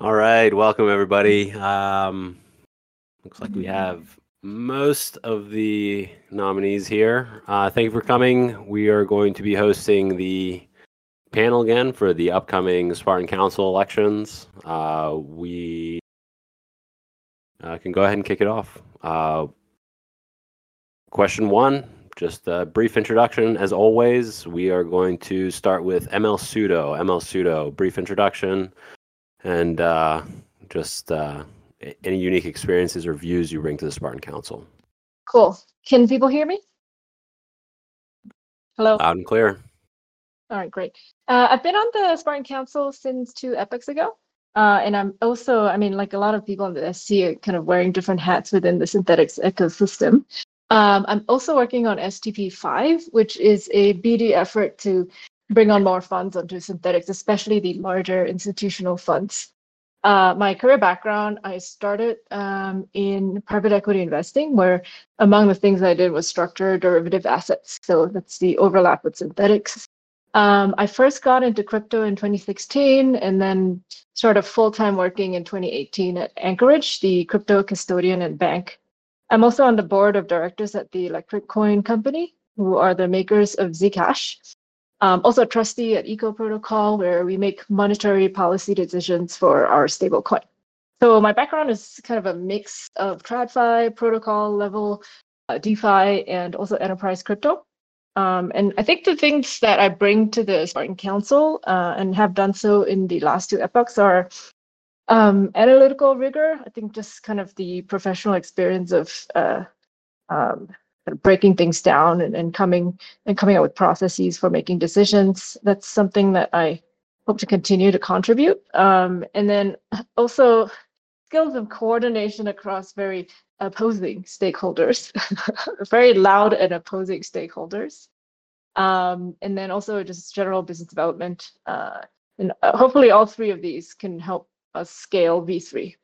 All right, welcome everybody. Um, looks like we have most of the nominees here. Uh, thank you for coming. We are going to be hosting the panel again for the upcoming Spartan Council elections. Uh, we uh, can go ahead and kick it off. Uh, question one, just a brief introduction. As always, we are going to start with ML Sudo. ML Sudo, brief introduction and uh, just uh, any unique experiences or views you bring to the Spartan Council. Cool. Can people hear me? Hello. Loud and clear. All right, great. Uh, I've been on the Spartan Council since two epochs ago. Uh, and I'm also, I mean, like a lot of people on the SC are kind of wearing different hats within the Synthetix ecosystem. Um, I'm also working on STP5, which is a BD effort to bring on more funds onto Synthetix, especially the larger institutional funds. Uh, my career background, I started um, in private equity investing, where among the things I did was structure derivative assets. So that's the overlap with Synthetix. Um, I first got into crypto in 2016 and then started full time working in 2018 at Anchorage, the crypto custodian and bank. I'm also on the board of directors at the Electric Coin Company, who are the makers of Zcash. Um, also a trustee at Eco Protocol, where we make monetary policy decisions for our stablecoin. So my background is kind of a mix of TradFi, protocol level, uh, DeFi, and also enterprise crypto. Um, and I think the things that I bring to the Spartan Council uh, and have done so in the last two epochs are um, analytical rigor. I think just kind of the professional experience of uh, um, breaking things down and, and coming and coming up with processes for making decisions. That's something that I hope to continue to contribute. Um, and then also skills of coordination across very opposing stakeholders, very loud and opposing stakeholders. Um, and then also just general business development. Uh, and uh, hopefully all three of these can help us scale V3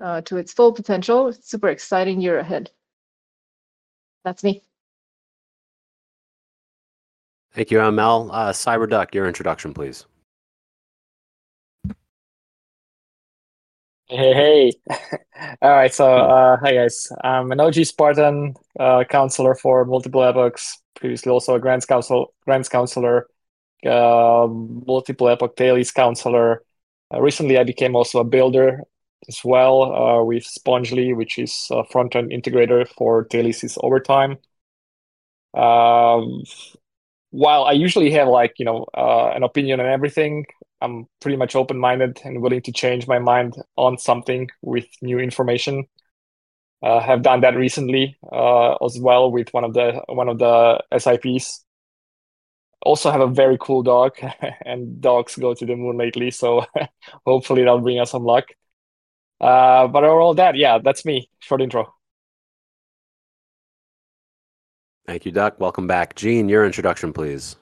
uh, to its full potential. Super exciting year ahead. That's me. Thank you, ML. Uh, Cyberduck, your introduction, please. Hey, hey. All right, so uh, hi guys. I'm an OG Spartan uh, counselor for multiple epochs. Previously, also a grants council, grants counselor, uh, multiple epoch Thales counselor. Uh, recently, I became also a builder as well uh, with Spongly, which is a front-end integrator for Thales' overtime. Um, while I usually have like you know uh, an opinion on everything, I'm pretty much open-minded and willing to change my mind on something with new information. Uh, have done that recently uh, as well with one of the one of the SIPs. Also have a very cool dog, and dogs go to the moon lately, so hopefully that'll bring us some luck. Uh, but overall, that yeah, that's me. Short intro. Thank you, Duck. Welcome back, Gene. Your introduction, please.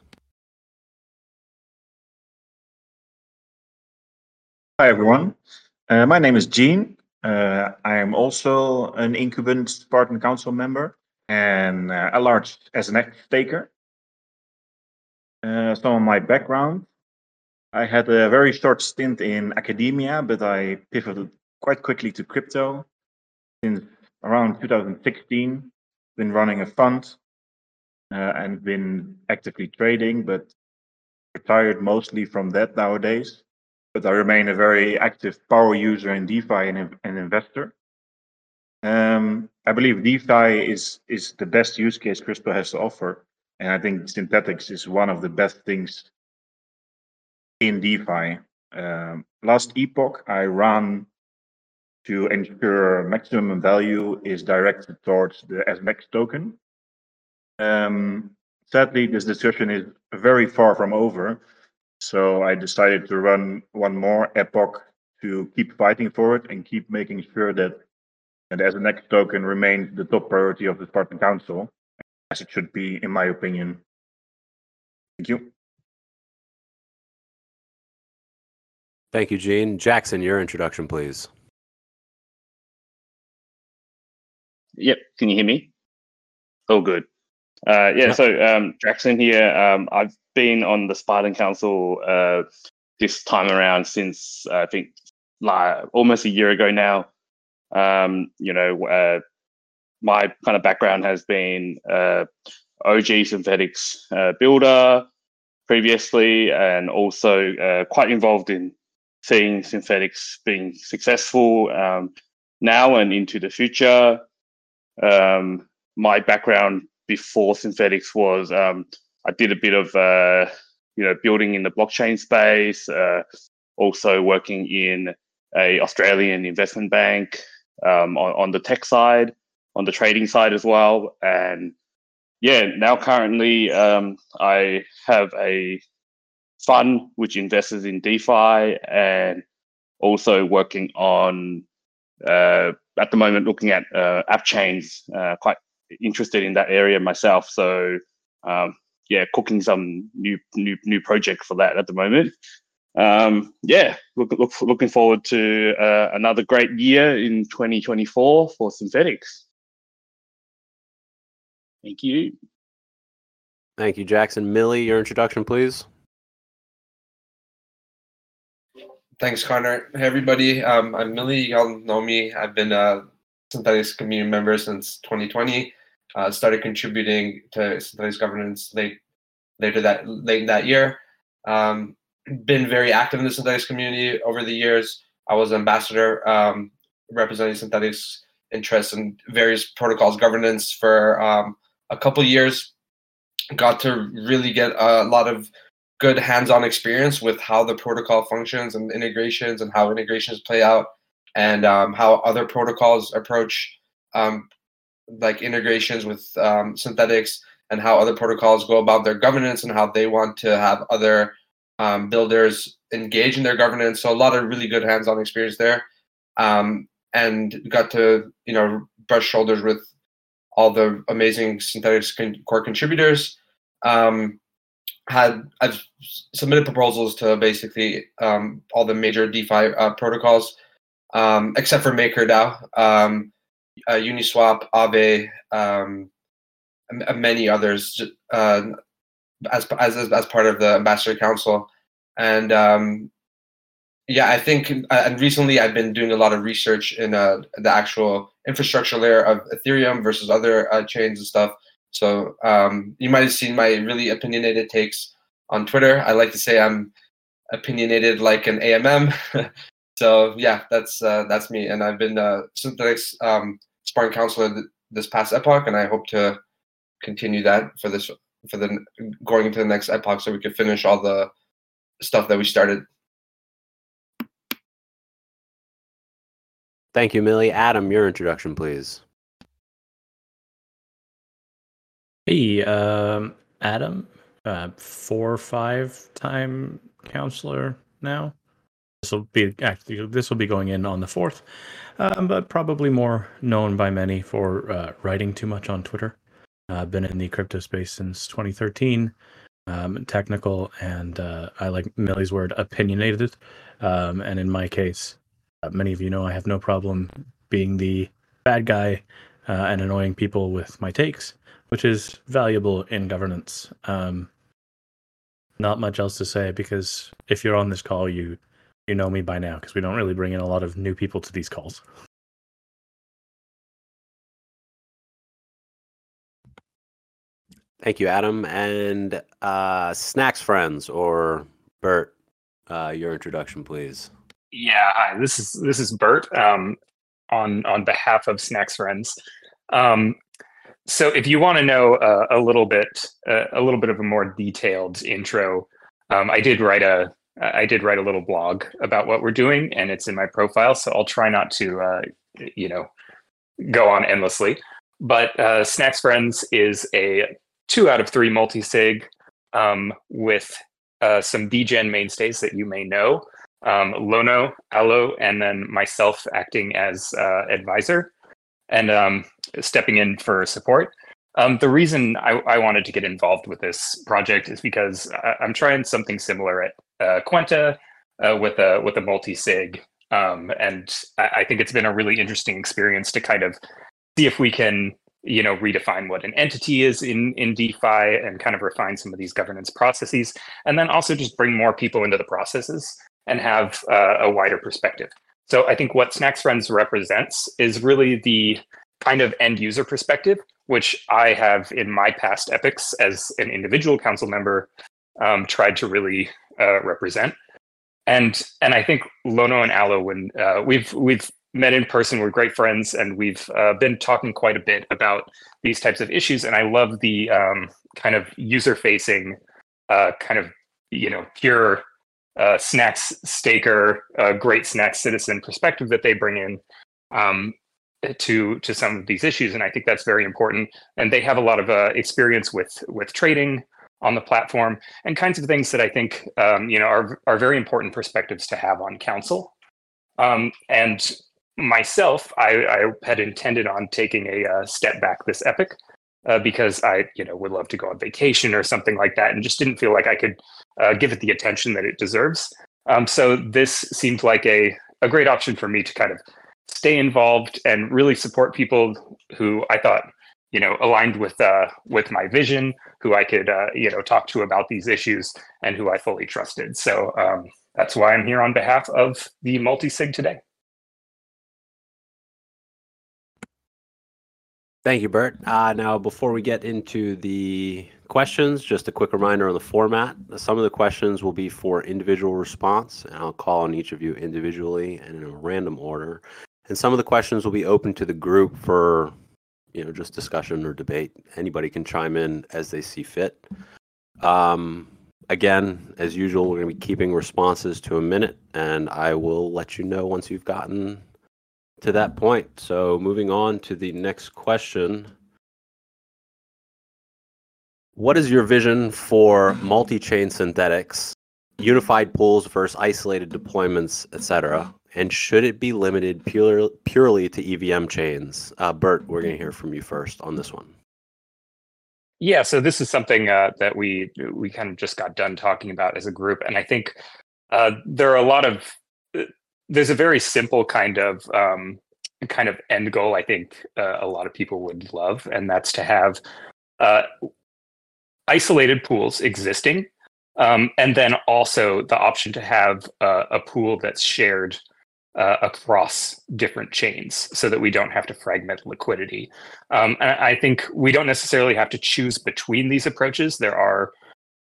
Hi, everyone. Uh, my name is Gene. Uh, I am also an incumbent Spartan Council member and uh, a large SNX staker. Uh, some of my background. I had a very short stint in academia, but I pivoted quite quickly to crypto. Since around 2016, been running a fund uh, and been actively trading, but retired mostly from that nowadays. But I remain a very active power user in DeFi and an investor. Um, I believe DeFi is is the best use case crypto has to offer, and I think Synthetix is one of the best things in DeFi. Um, last epoch, I ran to ensure maximum value is directed towards the SNX token. Um, sadly, this discussion is very far from over. So I decided to run one more epoch to keep fighting for it and keep making sure that the SNX token remains the top priority of the Spartan Council, as it should be, in my opinion. Thank you. Thank you, Gene. Jackson, your introduction, please. Yep. Can you hear me? Oh, good. Uh, yeah. So um, Jackson here. Um, I've been on the Spartan Council uh, this time around since uh, I think like almost a year ago now. Um, you know, uh, my kind of background has been uh, OG Synthetix uh, builder previously, and also uh, quite involved in seeing Synthetix being successful um, now and into the future. Um, my background before Synthetix was um, I did a bit of uh, you know building in the blockchain space, uh, also working in a Australian investment bank um, on, on the tech side, on the trading side as well, and yeah, now currently um, I have a fund which invests in DeFi and also working on uh, at the moment looking at uh, app chains. Uh, quite interested in that area myself. So um, yeah, cooking some new new new project for that at the moment. Um, yeah, look, look, looking forward to uh, another great year in 2024 for Synthetix. Thank you. Thank you, Jackson. Millie, your introduction, please. Thanks, Connor. Hey, everybody. Um, I'm Millie. Y'all know me. I've been a Synthetix community member since 2020. Uh, started contributing to Synthetix governance late later that late that year. Um, been very active in the Synthetix community over the years. I was ambassador um, representing Synthetix interests in various protocols governance for um, a couple years. Got to really get a lot of good hands-on experience with how the protocol functions and integrations and how integrations play out and um, how other protocols approach um, like integrations with um, Synthetix and how other protocols go about their governance and how they want to have other um, builders engage in their governance. So a lot of really good hands-on experience there, um, and got to you know brush shoulders with all the amazing Synthetix con- core contributors. Um, had I've submitted proposals to basically um, all the major DeFi uh, protocols, um, except for MakerDAO, um, uh, Uniswap, Aave, um, many others uh, as, as as part of the ambassador council, and um, yeah, I think uh, and recently I've been doing a lot of research in uh, the actual infrastructure layer of Ethereum versus other uh, chains and stuff. So um, you might have seen my really opinionated takes on Twitter. I like to say I'm opinionated like an AMM. so yeah, that's uh, that's me, and I've been a Synthetix um, Spartan counselor th- this past epoch, and I hope to continue that for this for the going into the next epoch, so we could finish all the stuff that we started. Thank you, Millie. Adam, your introduction, please. Hey, um, Adam, uh, four or five time counselor now. This will be actually this will be going in on the fourth, um, but probably more known by many for uh, writing too much on Twitter. I've uh, been in the crypto space since 2013. Um, technical and uh, I like Millie's word opinionated. Um, and in my case, uh, many of you know I have no problem being the bad guy uh, and annoying people with my takes, which is valuable in governance. Um, not much else to say because if you're on this call, you you know me by now because we don't really bring in a lot of new people to these calls. Thank you, Adam. And uh, Snacks Friends or Burt, uh, your introduction, please. Yeah, hi. This is this is Burt um, on on behalf of Snacks Friends. Um, so, if you want to know uh, a little bit uh, a little bit of a more detailed intro, um, I did write a I did write a little blog about what we're doing, and it's in my profile. So I'll try not to uh, you know go on endlessly. But uh, Snacks Friends is a two out of three multi sig um, with uh, some degen mainstays that you may know um, Lono, Allo, and then myself acting as uh, advisor and um, stepping in for support. Um, the reason I, I, wanted to get involved with this project is because I, am trying something similar at uh, Kwenta uh, with a with a multi sig, um, and I, I think it's been a really interesting experience to kind of see if we can you know redefine what an entity is in in defi and kind of refine some of these governance processes and then also just bring more people into the processes and have uh, a wider perspective So I think what Snacks Friends represents is really the kind of end user perspective, which I have in my past epochs as an individual council member um, tried to really uh, represent. And and I think Lono and Aloe, when uh, we've we've met in person, we're great friends, and we've uh, been talking quite a bit about these types of issues. And I love the um, kind of user facing, uh, kind of you know pure uh, snacks staker, uh, great snacks citizen perspective that they bring in. Um, to to some of these issues and i think that's very important and they have a lot of uh, experience with with trading on the platform and kinds of things that i think um, you know are are very important perspectives to have on council um, and myself I, I, had intended on taking a uh, step back this epoch uh, because i you know would love to go on vacation or something like that and just didn't feel like i could uh, give it the attention that it deserves um, so this seemed like a a great option for me to kind of stay involved and really support people who I thought you know aligned with uh, with my vision, who I could uh, you know talk to about these issues, and who I fully trusted. So um, that's why I'm here on behalf of the multi sig today. Thank you, Burt. Uh, now, before we get into the questions, just a quick reminder on the format. Some of the questions will be for individual response, and I'll call on each of you individually and in a random order. And some of the questions will be open to the group for, you know, just discussion or debate. Anybody can chime in as they see fit. Um, again, as usual, we're going to be keeping responses to a minute, and I will let you know once you've gotten to that point. So, moving on to the next question. What is your vision for multi chain Synthetix, unified pools versus isolated deployments, etc.? and should it be limited pure, purely to EVM chains? Uh, Burt, we're going to hear from you first on this one. Yeah, so this is something uh, that we we kind of just got done talking about as a group, and I think uh, there are a lot of uh, there's a very simple kind of um, kind of end goal. I think uh, a lot of people would love, and that's to have uh, isolated pools existing, um, and then also the option to have a pool that's shared uh, across different chains so that we don't have to fragment liquidity. Um, and I think we don't necessarily have to choose between these approaches. There are,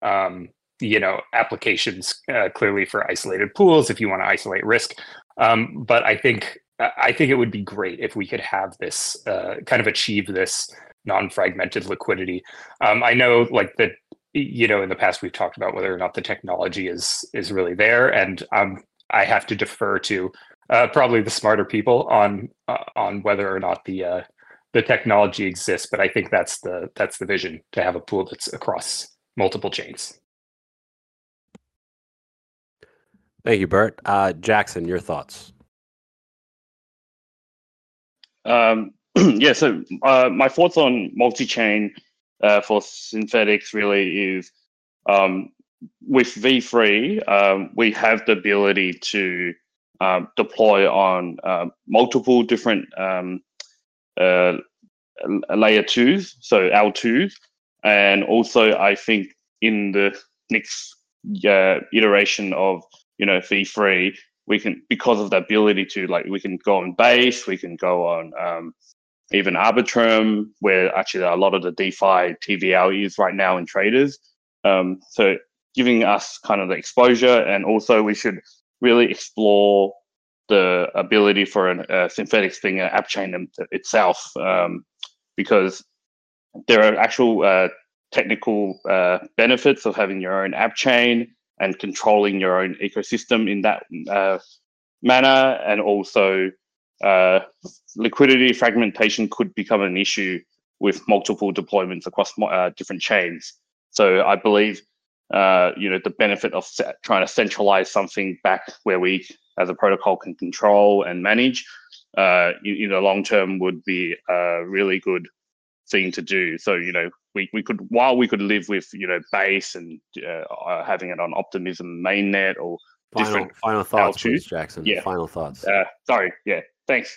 um, you know, applications uh, clearly for isolated pools if you want to isolate risk. Um, but I think I think it would be great if we could have this uh, kind of achieve this non-fragmented liquidity. Um, I know, like that, you know, in the past we've talked about whether or not the technology is is really there, and um, I have to defer to uh, probably the smarter people on uh, on whether or not the uh, the technology exists. But I think that's the that's the vision to have a pool that's across multiple chains. Thank you, Burt. Uh, Jackson, your thoughts? Um, yeah, so uh, my thoughts on multi-chain uh, for Synthetix really is um, with V3, um, we have the ability to um, deploy on uh, multiple different um, uh, layer twos, so L2s. And also, I think in the next uh, iteration of you know V3, we can because of the ability to like we can go on base, we can go on um, even Arbitrum, where actually a lot of the DeFi TVL is right now in traders. Um, so giving us kind of the exposure, and also we should really explore the ability for an, Synthetix being an app chain itself, um, because there are actual uh, technical uh, benefits of having your own app chain and controlling your own ecosystem in that uh, manner, and also uh, liquidity fragmentation could become an issue with multiple deployments across uh, different chains. So I believe uh, you know the benefit of trying to centralize something back where we as a protocol can control and manage uh, in, in the long term would be a really good thing to do so you know we, we could while we could live with you know base and uh, uh having it on optimism mainnet or final, different final thoughts please, jackson. Yeah. Final thoughts. Uh, sorry. Yeah. Thanks.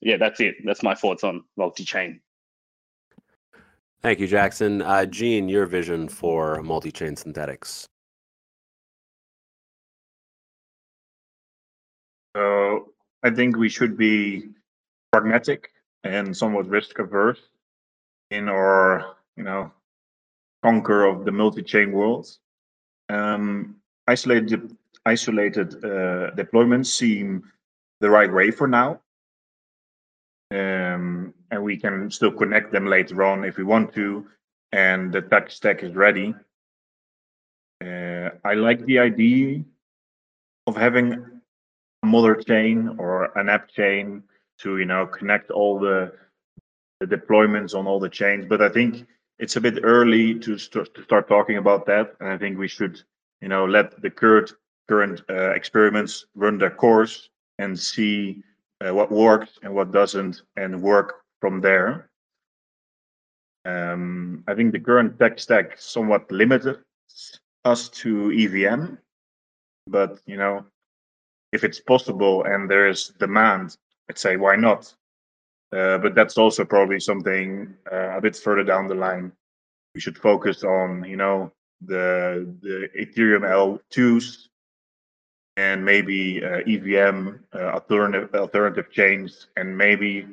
Yeah that's it. That's my thoughts on multi-chain. Thank you, Jackson. Uh, Gene, your vision for multi-chain Synthetix. So I think we should be pragmatic and somewhat risk averse in our, you know, conquer of the multi-chain world. Um, isolated isolated uh, deployments seem the right way for now. Um, and we can still connect them later on if we want to, and the tech stack is ready. Uh, I like the idea of having a mother chain or an app chain to you know connect all the, the deployments on all the chains, but I think it's a bit early to start to start talking about that, and I think we should you know let the current current uh, experiments run their course and see uh, what works and what doesn't and work from there. Um, I think the current tech stack somewhat limited us to EVM, but you know, if it's possible and there is demand, I'd say why not? Uh, but that's also probably something uh, a bit further down the line. We should focus on, you know, the the Ethereum L2s and maybe uh, EVM uh, alternative alternative chains, and maybe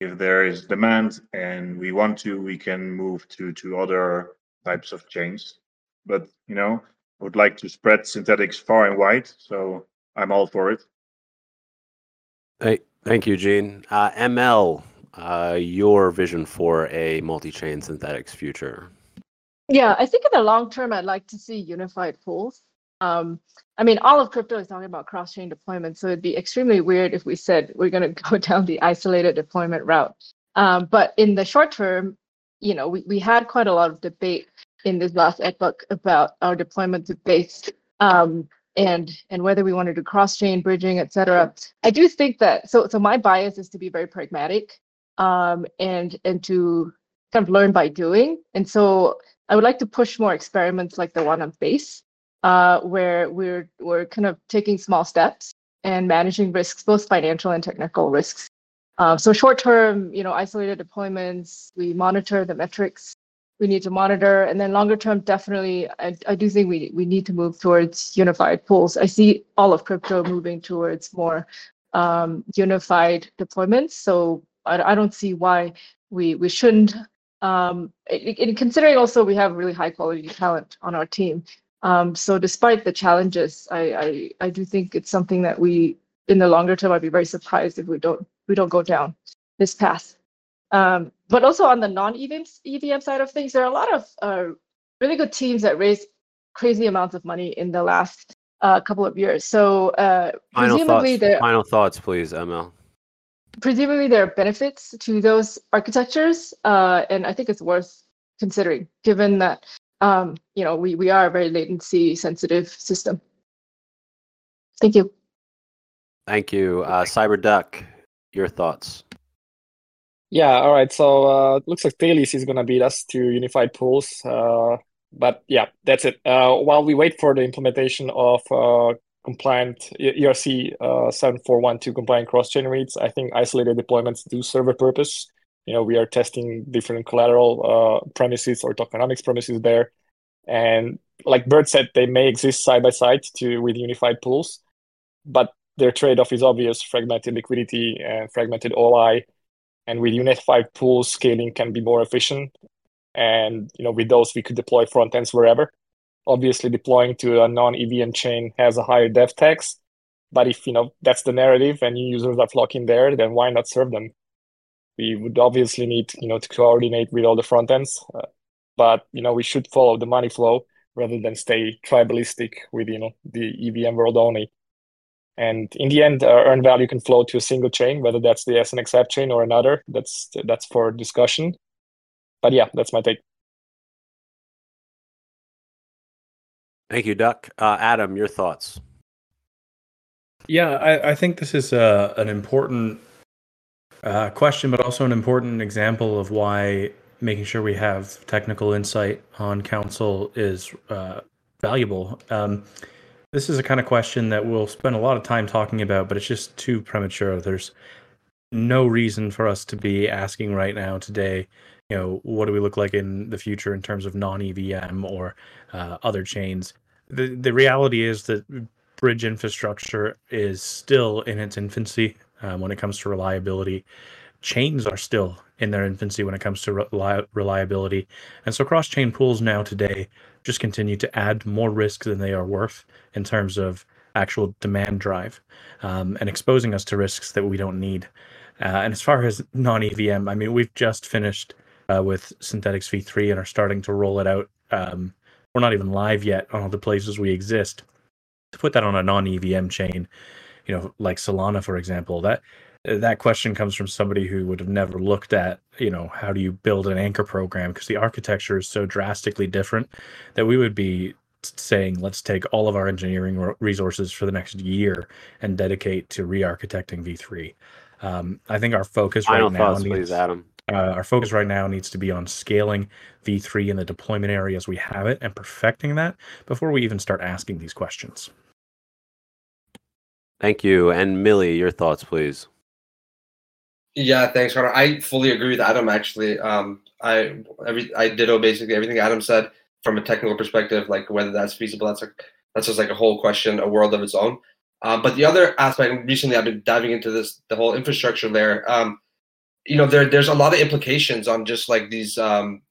if there is demand and we want to, we can move to to other types of chains. But you know, I would like to spread Synthetix far and wide, so I'm all for it. Hey, thank you, Gene. Uh, ML, uh, your vision for a multi-chain Synthetix future? Yeah, I think in the long term, I'd like to see unified pools. Um, I mean, all of crypto is talking about cross-chain deployment, so it'd be extremely weird if we said we're going to go down the isolated deployment route. Um, but in the short term, you know, we, we had quite a lot of debate in this last epoch about our deployment to base um, and and whether we want to do cross-chain bridging, et cetera. I do think that so so my bias is to be very pragmatic um, and and to kind of learn by doing. And so I would like to push more experiments like the one on base uh, where we're we're kind of taking small steps and managing risks, both financial and technical risks. Uh, so short term, you know, isolated deployments, we monitor the metrics we need to monitor, and then longer term, definitely, I, I do think we we need to move towards unified pools. I see all of crypto moving towards more um, unified deployments. So I, I don't see why we we shouldn't. Um, in considering also we have really high quality talent on our team, um, so despite the challenges, I, I, I do think it's something that we, in the longer term, I'd be very surprised if we don't we don't go down this path. Um, but also on the non-EVM EVM side of things, there are a lot of uh, really good teams that raise crazy amounts of money in the last uh, couple of years. So uh, final presumably, thoughts, there, final thoughts, please, ML. Presumably, there are benefits to those architectures, uh, and I think it's worth considering, given that um, you know, we, we are a very latency sensitive system. Thank you. Thank you. Uh, CyberDuck, your thoughts? Yeah, all right. So uh, looks like Thales is going to beat us to unified pools. Uh, but yeah, that's it. Uh, while we wait for the implementation of uh, compliant ERC uh, 7412 compliant cross-chain reads, I think isolated deployments do serve a purpose you know we are testing different collateral uh, premises or tokenomics premises there and like Burt said they may exist side by side to with unified pools but their trade-off is obvious fragmented liquidity and fragmented oli and with unified pools scaling can be more efficient. And you know with those we could deploy front ends wherever. Obviously deploying to a non-evm chain has a higher dev tax but if you know that's the narrative and new users are flocking there then why not serve them? We would obviously need you know to coordinate with all the front ends uh, but you know we should follow the money flow rather than stay tribalistic with you know the evm world only and in the end uh, earn value can flow to a single chain whether that's the snx app chain or another. That's that's for discussion. But yeah that's my take. Thank you duck. Uh, adam your thoughts. Yeah I, I think this is uh, an important uh, question, but also an important example of why making sure we have technical insight on council is uh, valuable. Um, this is a kind of question that we'll spend a lot of time talking about, but it's just too premature. There's no reason for us to be asking right now today, you know, what do we look like in the future in terms of non EVM or uh, other chains? The, the reality is that bridge infrastructure is still in its infancy um, when it comes to reliability. Chains are still in their infancy when it comes to reli- reliability. And so cross chain pools now today just continue to add more risk than they are worth in terms of actual demand drive um, and exposing us to risks that we don't need. Uh, and as far as non EVM, I mean, we've just finished uh, with Synthetix v3 and are starting to roll it out. Um, we're not even live yet on all the places we exist. To put that on a non EVM chain, you know, like Solana, for example, that that question comes from somebody who would have never looked at you know how do you build an anchor program because the architecture is so drastically different that we would be saying let's take all of our engineering resources for the next year and dedicate to re-architecting v3 um, i think our focus right now thoughts, needs, please, Adam. Uh, our focus right now needs to be on scaling v3 in the deployment areas we have it and perfecting that before we even start asking these questions Thank you. And Millie, your thoughts, please. Yeah, thanks, Connor. I fully agree with Adam. Actually, um, I every I ditto basically everything Adam said from a technical perspective. Like whether that's feasible, that's like that's just like a whole question, a world of its own. Um, but the other aspect, recently I've been diving into this, the whole infrastructure layer. Um, you know, there there's a lot of implications on just like these um,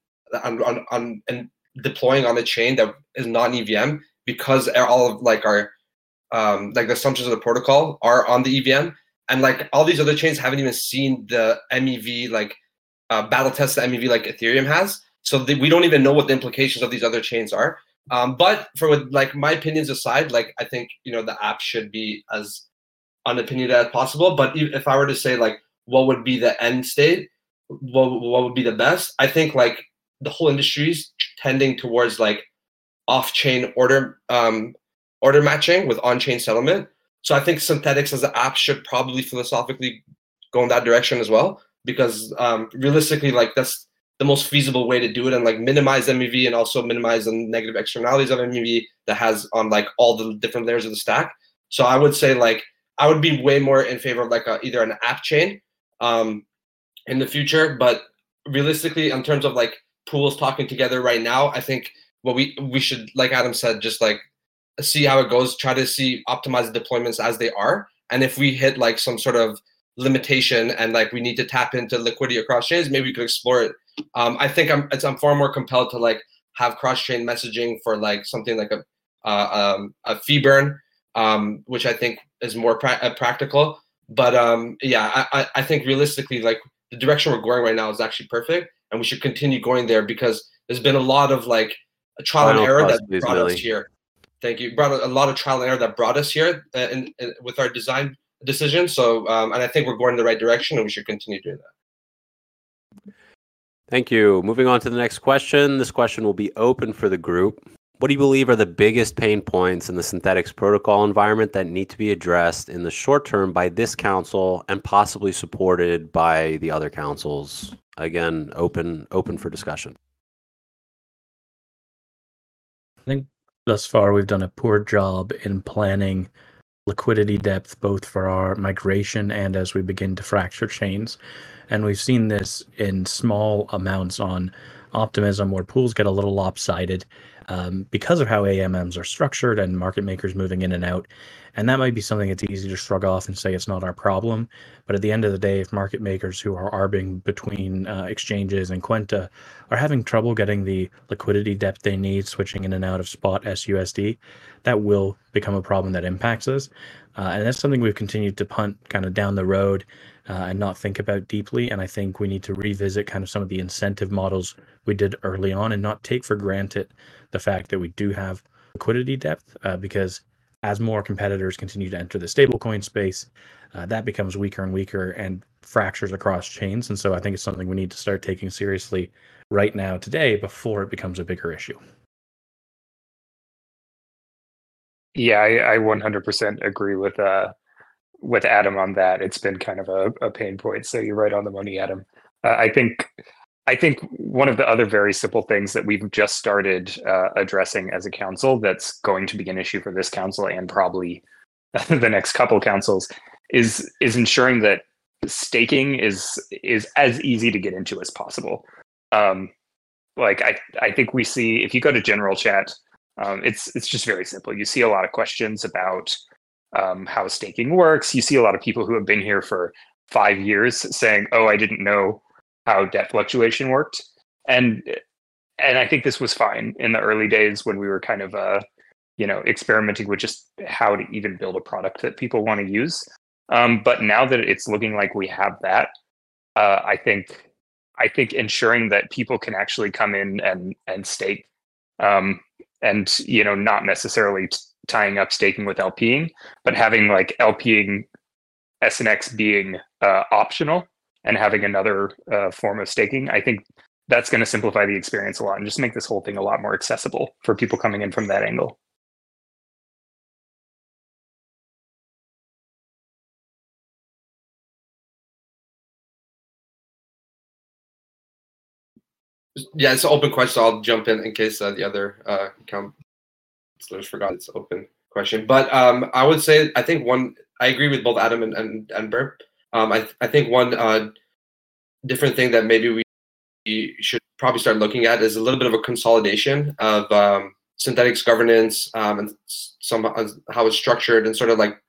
on, on on and deploying on a chain that is not an EVM because all of like our um, like the assumptions of the protocol are on the EVM, and like all these other chains haven't even seen the MEV like uh, battle test the MEV like Ethereum has. So the, we don't even know what the implications of these other chains are. Um, but for like my opinions aside, like I think you know the app should be as unopinionated as possible. But if I were to say like what would be the end state, what what would be the best? I think like the whole industry is tending towards like off-chain order um, order matching with on-chain settlement. So I think Synthetix as an app should probably philosophically go in that direction as well, because um, realistically, like that's the most feasible way to do it and like minimize MEV and also minimize the negative externalities of MEV that has on like all the different layers of the stack. So I would say like I would be way more in favor of like a, either an app chain um, in the future, but realistically, in terms of like pools talking together right now, I think what we we should like Adam said, just like see how it goes, try to see optimize the deployments as they are. And if we hit like some sort of limitation and like we need to tap into liquidity across chains, maybe we could explore it. Um, I think I'm I'm far more compelled to like have cross chain messaging for like something like a uh, um, a fee burn, um, which I think is more pra- uh, practical. But um, yeah, I, I think realistically, like the direction we're going right now is actually perfect, and we should continue going there because there's been a lot of like a trial and error that brought us here. Thank you. Brought a, lot of trial and error that brought us here uh, in, in, with our design decision. So, um, and I think we're going in the right direction, and we should continue doing that. Thank you. Moving on to the next question. This question will be open for the group. What do you believe are the biggest pain points in the Synthetix protocol environment that need to be addressed in the short term by this council and possibly supported by the other councils? Again, open open for discussion. Thus far we've done a poor job in planning liquidity depth both for our migration and as we begin to fracture chains and we've seen this in small amounts on optimism where pools get a little lopsided um, because of how AMMs are structured and market makers moving in and out. And that might be something that's easy to shrug off and say it's not our problem. But at the end of the day, if market makers who are arbing between uh, exchanges and Kwenta are having trouble getting the liquidity depth they need, switching in and out of spot SUSD, that will become a problem that impacts us. Uh, and that's something we've continued to punt kind of down the road uh, and not think about deeply. And I think we need to revisit kind of some of the incentive models we did early on and not take for granted the fact that we do have liquidity depth uh, because as more competitors continue to enter the stablecoin space, uh, that becomes weaker and weaker and fractures across chains. And so I think it's something we need to start taking seriously right now, today, before it becomes a bigger issue. Yeah, I, I 100% agree with uh, with Adam on that. It's been kind of a, a pain point. So you're right on the money, Adam. Uh, I think I think one of the other very simple things that we've just started uh, addressing as a council that's going to be an issue for this council and probably the next couple councils is is ensuring that staking is is as easy to get into as possible. Um, like I I think we see if you go to general chat Um, it's it's just very simple. You see a lot of questions about um, how staking works. You see a lot of people who have been here for five years saying, "Oh, I didn't know how debt fluctuation worked," and and I think this was fine in the early days when we were kind of uh, you know experimenting with just how to even build a product that people want to use. Um, but now that it's looking like we have that, uh, I think I think ensuring that people can actually come in and and stake, um, and you know not necessarily t- tying up staking with LPing, but having like LPing SNX being uh, optional and having another uh, form of staking, I think that's going to simplify the experience a lot and just make this whole thing a lot more accessible for people coming in from that angle. Yeah, it's an open question. I'll jump in in case uh, the other uh, counselors forgot it's open question. But um, I would say I think one. I agree with both Adam and and, and Burp. Um, I I think one uh, different thing that maybe we should probably start looking at is a little bit of a consolidation of um, Synthetix governance um, and some uh, how it's structured and sort of like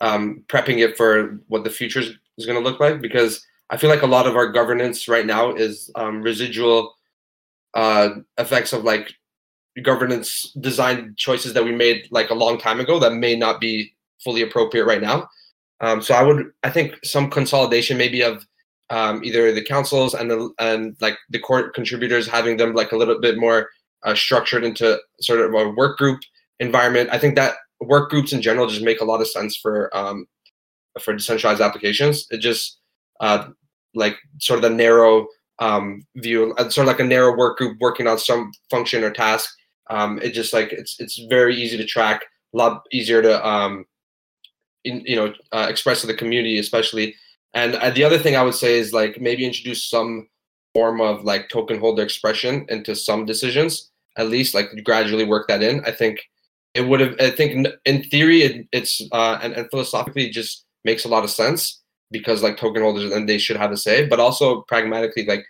um, prepping it for what the future is going to look like because I feel like a lot of our governance right now is um, residual uh, effects of like governance design choices that we made like a long time ago that may not be fully appropriate right now. Um, so I would, I think some consolidation maybe of um, either the councils and the and like the core contributors having them like a little bit more uh, structured into sort of a work group environment. I think that work groups in general just make a lot of sense for um, for decentralized applications. It just uh, like sort of the narrow um, view, uh, sort of like a narrow work group working on some function or task. Um, it just like it's it's very easy to track, a lot easier to um, in, you know uh, express to the community, especially and uh, the other thing I would say is like maybe introduce some form of like token holder expression into some decisions, at least like gradually work that in. I think it would have, I think in theory, it, it's, uh, and, and philosophically, it just makes a lot of sense because like token holders and they should have a say, but also pragmatically, like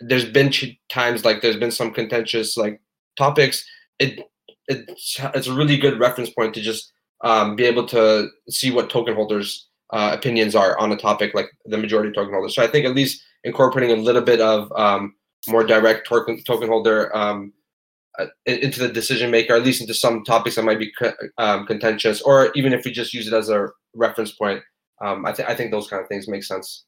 there's been times like there's been some contentious like topics. It, it's, it's a really good reference point to just um, be able to see what token holders uh, opinions are on a topic like the majority token holders. So I think at least incorporating a little bit of um, more direct token, token holder um, uh, into the decision maker, at least into some topics that might be um, contentious, or even if we just use it as a reference point, um, I, th- I think those kind of things make sense.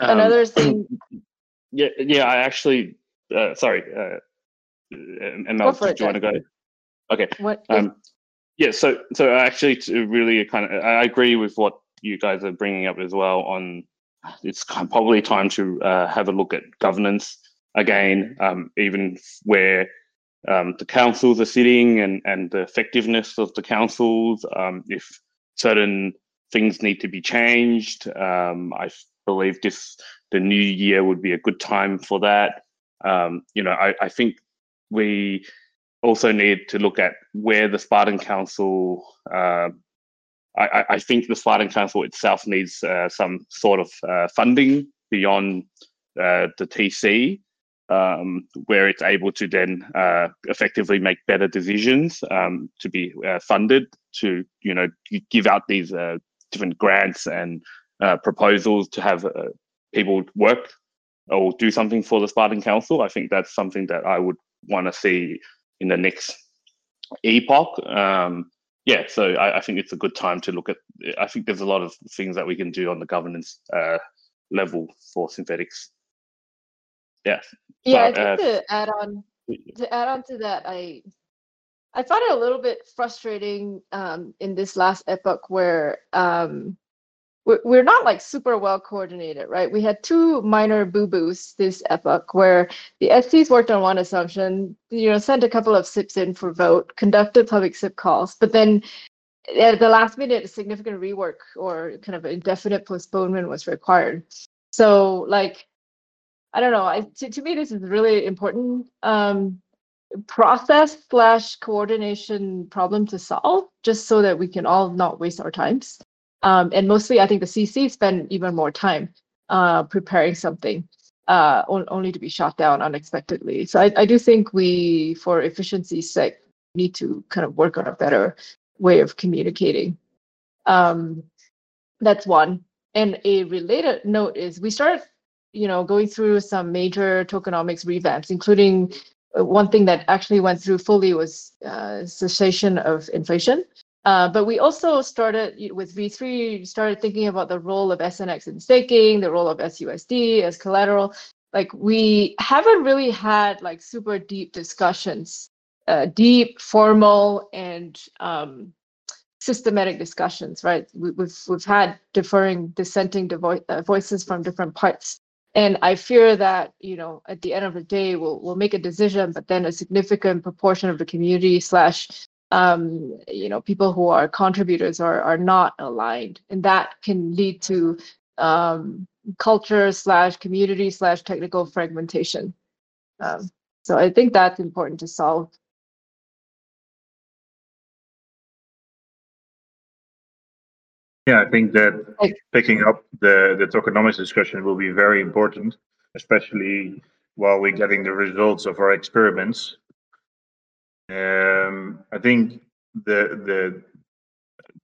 Um, Another thing. Yeah, yeah. I actually, uh, sorry, uh, Mel, do you want to go? Okay. What? Um, yeah, so so actually, to really kind of, I agree with what you guys are bringing up as well. On it's probably time to uh, have a look at governance again, um, even where um, the councils are sitting and and the effectiveness of the councils. Um, if certain things need to be changed, um, I believe this the new year would be a good time for that. Um, you know, I, I think we also need to look at where the Spartan Council. Uh, I, I, think the Spartan Council itself needs uh, some sort of uh, funding beyond uh, the TC, um, where it's able to then uh, effectively make better decisions um, to be uh, funded to you know give out these different grants and proposals to have people work or do something for the Spartan Council. I think that's something that I would want to see in the next epoch. Um, yeah, so I, I, think it's a good time to look at. I think there's a lot of things that we can do on the governance uh, level for Synthetix. Yeah. Yeah, I think uh, to add on to add on to that, I I found it a little bit frustrating um, in this last epoch where um, we're not like super well coordinated, right? We had two minor boo-boos this epoch where the SCs worked on one assumption, you know, sent a couple of SIPs in for vote, conducted public SIP calls, but then at the last minute, a significant rework or kind of indefinite postponement was required. So like, I don't know, I, to, to me, this is really important um, process slash coordination problem to solve, just so that we can all not waste our times. Um, and mostly, I think the CC spend even more time uh, preparing something. uh, on, only to be shot down unexpectedly. So I, I do think we, for efficiency's sake, need to kind of work on a better way of communicating. Um, that's one. And a related note is we started, you know, going through some major tokenomics revamps, including uh, one thing that actually went through fully was uh, cessation of inflation. Uh, but we also started with V3, started thinking about the role of SNX in staking, the role of SUSD as collateral. Like we haven't really had like super deep discussions, uh, deep, formal, and um, systematic discussions, right? We, have we've, we've had differing, dissenting devo- uh, voices from different parts and I fear that you know at the end of the day we'll we'll make a decision, but then a significant proportion of the community slash um, you know people who are contributors are are not aligned, and that can lead to um, culture slash community slash technical fragmentation. Um, so I think that's important to solve. Yeah, I think that picking up the, the tokenomics discussion will be very important, especially while we're getting the results of our experiments. Um, I think the the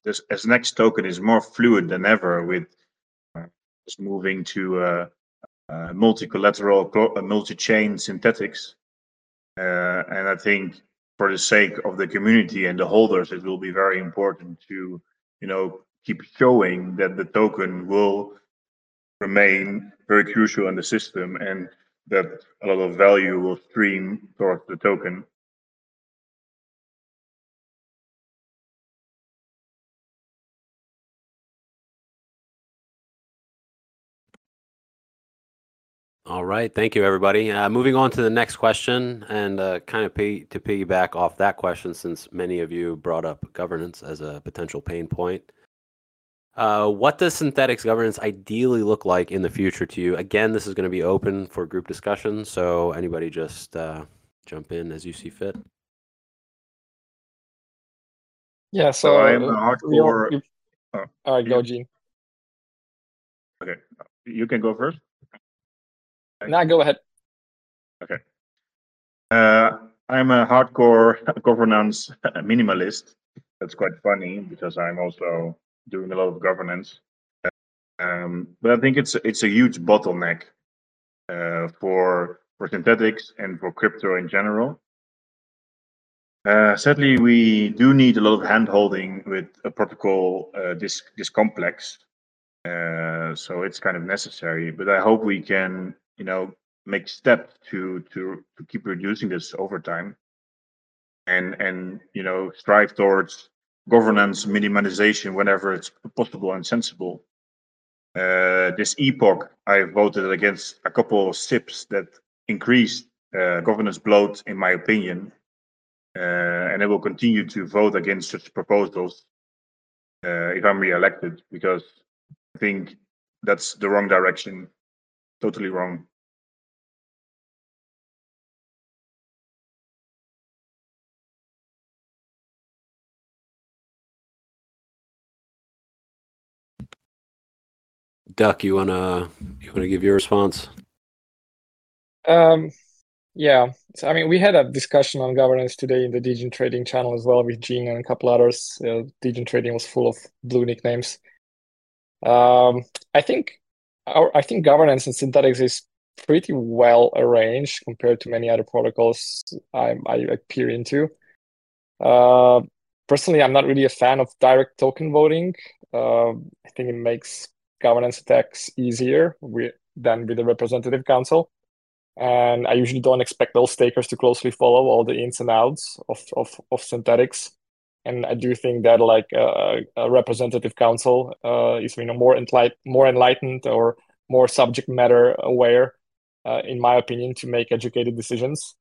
this SNX token is more fluid than ever with uh, moving to uh, uh, multi-collateral, uh, multi-chain Synthetix. Uh, and I think for the sake of the community and the holders, it will be very important to, you know, keep showing that the token will remain very crucial in the system and that a lot of value will stream towards the token. All right, thank you, everybody. Uh, moving on to the next question, and uh, kind of pay, to piggyback off that question, since many of you brought up governance as a potential pain point. Uh, what does Synthetix governance ideally look like in the future to you? Again, this is going to be open for group discussion, so anybody just uh, jump in as you see fit. Yeah, so, so I'm a hardcore. You, oh, all right, go, Gene. Okay, you can go first. Nah, go ahead. Okay. Uh, I'm a hardcore governance minimalist. That's quite funny because I'm also doing a lot of governance. Um, but I think it's it's a huge bottleneck uh, for for Synthetix and for crypto in general. Uh, sadly, we do need a lot of handholding with a protocol uh, this this complex, uh, so it's kind of necessary. But I hope we can, you know, make steps to to to keep reducing this over time, and and you know strive towards governance minimization whenever it's possible and sensible. Uh, this epoch, I voted against a couple of SIPs that increased uh, governance bloat, in my opinion, uh, and I will continue to vote against such proposals uh, if I'm re-elected because I think that's the wrong direction, totally wrong. Duck, you wanna you wanna give your response? Um, yeah. So, I mean, we had a discussion on governance today in the Degen Trading channel as well with Gene and a couple others. Uh, Degen Trading was full of blue nicknames. Um, I think our, I think governance in Synthetix is pretty well arranged compared to many other protocols I, I peer into. Uh, personally, I'm not really a fan of direct token voting. Uh, I think it makes governance attacks easier with, than with the representative council. And I usually don't expect those stakers to closely follow all the ins and outs of, of, of Synthetix. And I do think that like uh, a representative council uh, is you know more enlight- more enlightened or more subject matter aware, uh, in my opinion, to make educated decisions.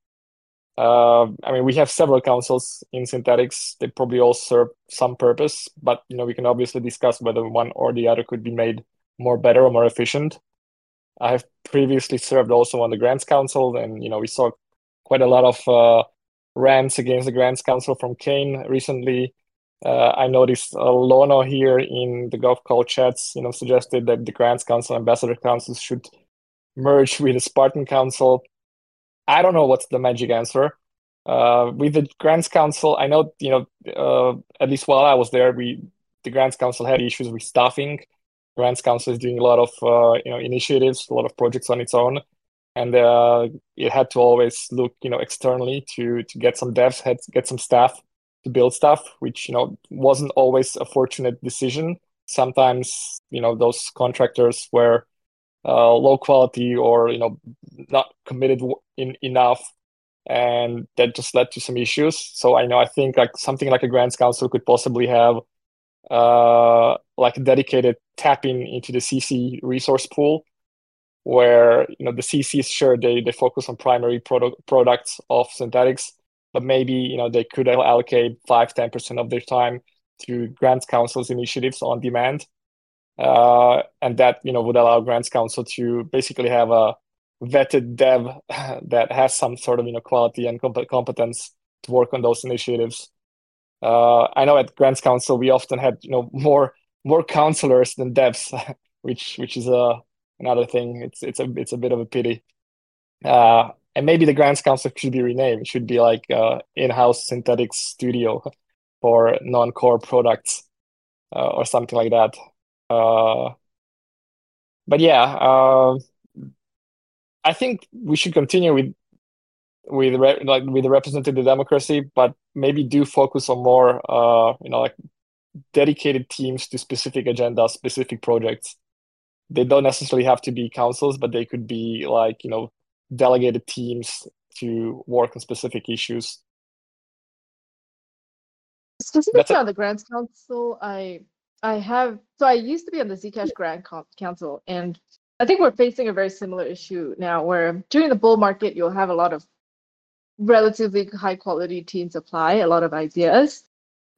Uh, I mean, we have several councils in Synthetix. They probably all serve some purpose, but you know, we can obviously discuss whether one or the other could be made more better or more efficient. I have previously served also on the Grants Council, and you know, we saw quite a lot of uh, rants against the Grants Council from Kain recently. Uh, I noticed uh, Lono here in the Golf Call chats, you know, suggested that the Grants Council, Ambassador Councils should merge with the Spartan Council. I don't know what's the magic answer. Uh, with the Grants Council, I know you know uh, at least while I was there, we the Grants Council had issues with staffing. Grants Council is doing a lot of uh, you know initiatives, a lot of projects on its own, and uh, it had to always look you know externally to to get some devs, get some staff to build stuff, which you know wasn't always a fortunate decision. Sometimes you know those contractors were uh, low quality or you know not committed in enough and that just led to some issues. So I know I think like something like a grants council could possibly have uh, like a dedicated tapping into the CC resource pool, where you know the CCs sure they they focus on primary product products of Synthetix, but maybe you know they could allocate five ten percent of their time to grants council's initiatives on demand. Uh, and that you know would allow grants council to basically have a vetted dev that has some sort of you know quality and comp- competence to work on those initiatives. Uh, I know at Grants Council we often had you know more more counselors than devs, which which is a uh, another thing. It's it's a it's a bit of a pity. Uh, and maybe the Grants Council should be renamed. It should be like uh, in-house Synthetix studio for non-core products uh, or something like that. Uh, but yeah, uh, I think we should continue with with re- like with the representative democracy, but maybe do focus on more, uh, you know, like dedicated teams to specific agendas, specific projects. They don't necessarily have to be councils, but they could be like you know delegated teams to work on specific issues. Specifically on the grants council, I I have so I used to be on the Zcash grant council, and I think we're facing a very similar issue now where during the bull market, you'll have a lot of relatively high quality teams apply, a lot of ideas.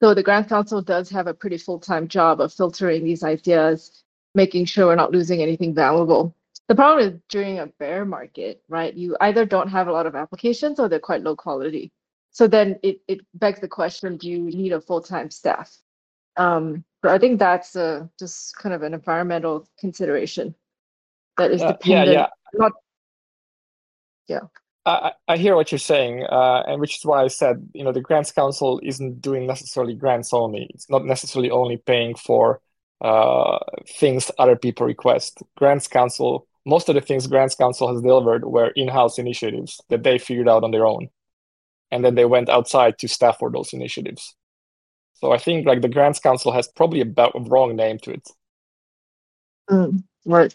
So the Grant Council does have a pretty full time job of filtering these ideas, making sure we're not losing anything valuable. The problem is during a bear market, right? You either don't have a lot of applications or they're quite low quality. So then it, it begs the question do you need a full time staff? Um, but I think that's a, just kind of an environmental consideration that is uh, dependent. Yeah, yeah. Not, yeah. I, I hear what you're saying, uh, and which is why I said, you know, the grants council isn't doing necessarily grants only. It's not necessarily only paying for uh, things other people request. Grants council, most of the things grants council has delivered were in-house initiatives that they figured out on their own, and then they went outside to staff for those initiatives. So I think like the grants council has probably a, a wrong name to it. Mm, right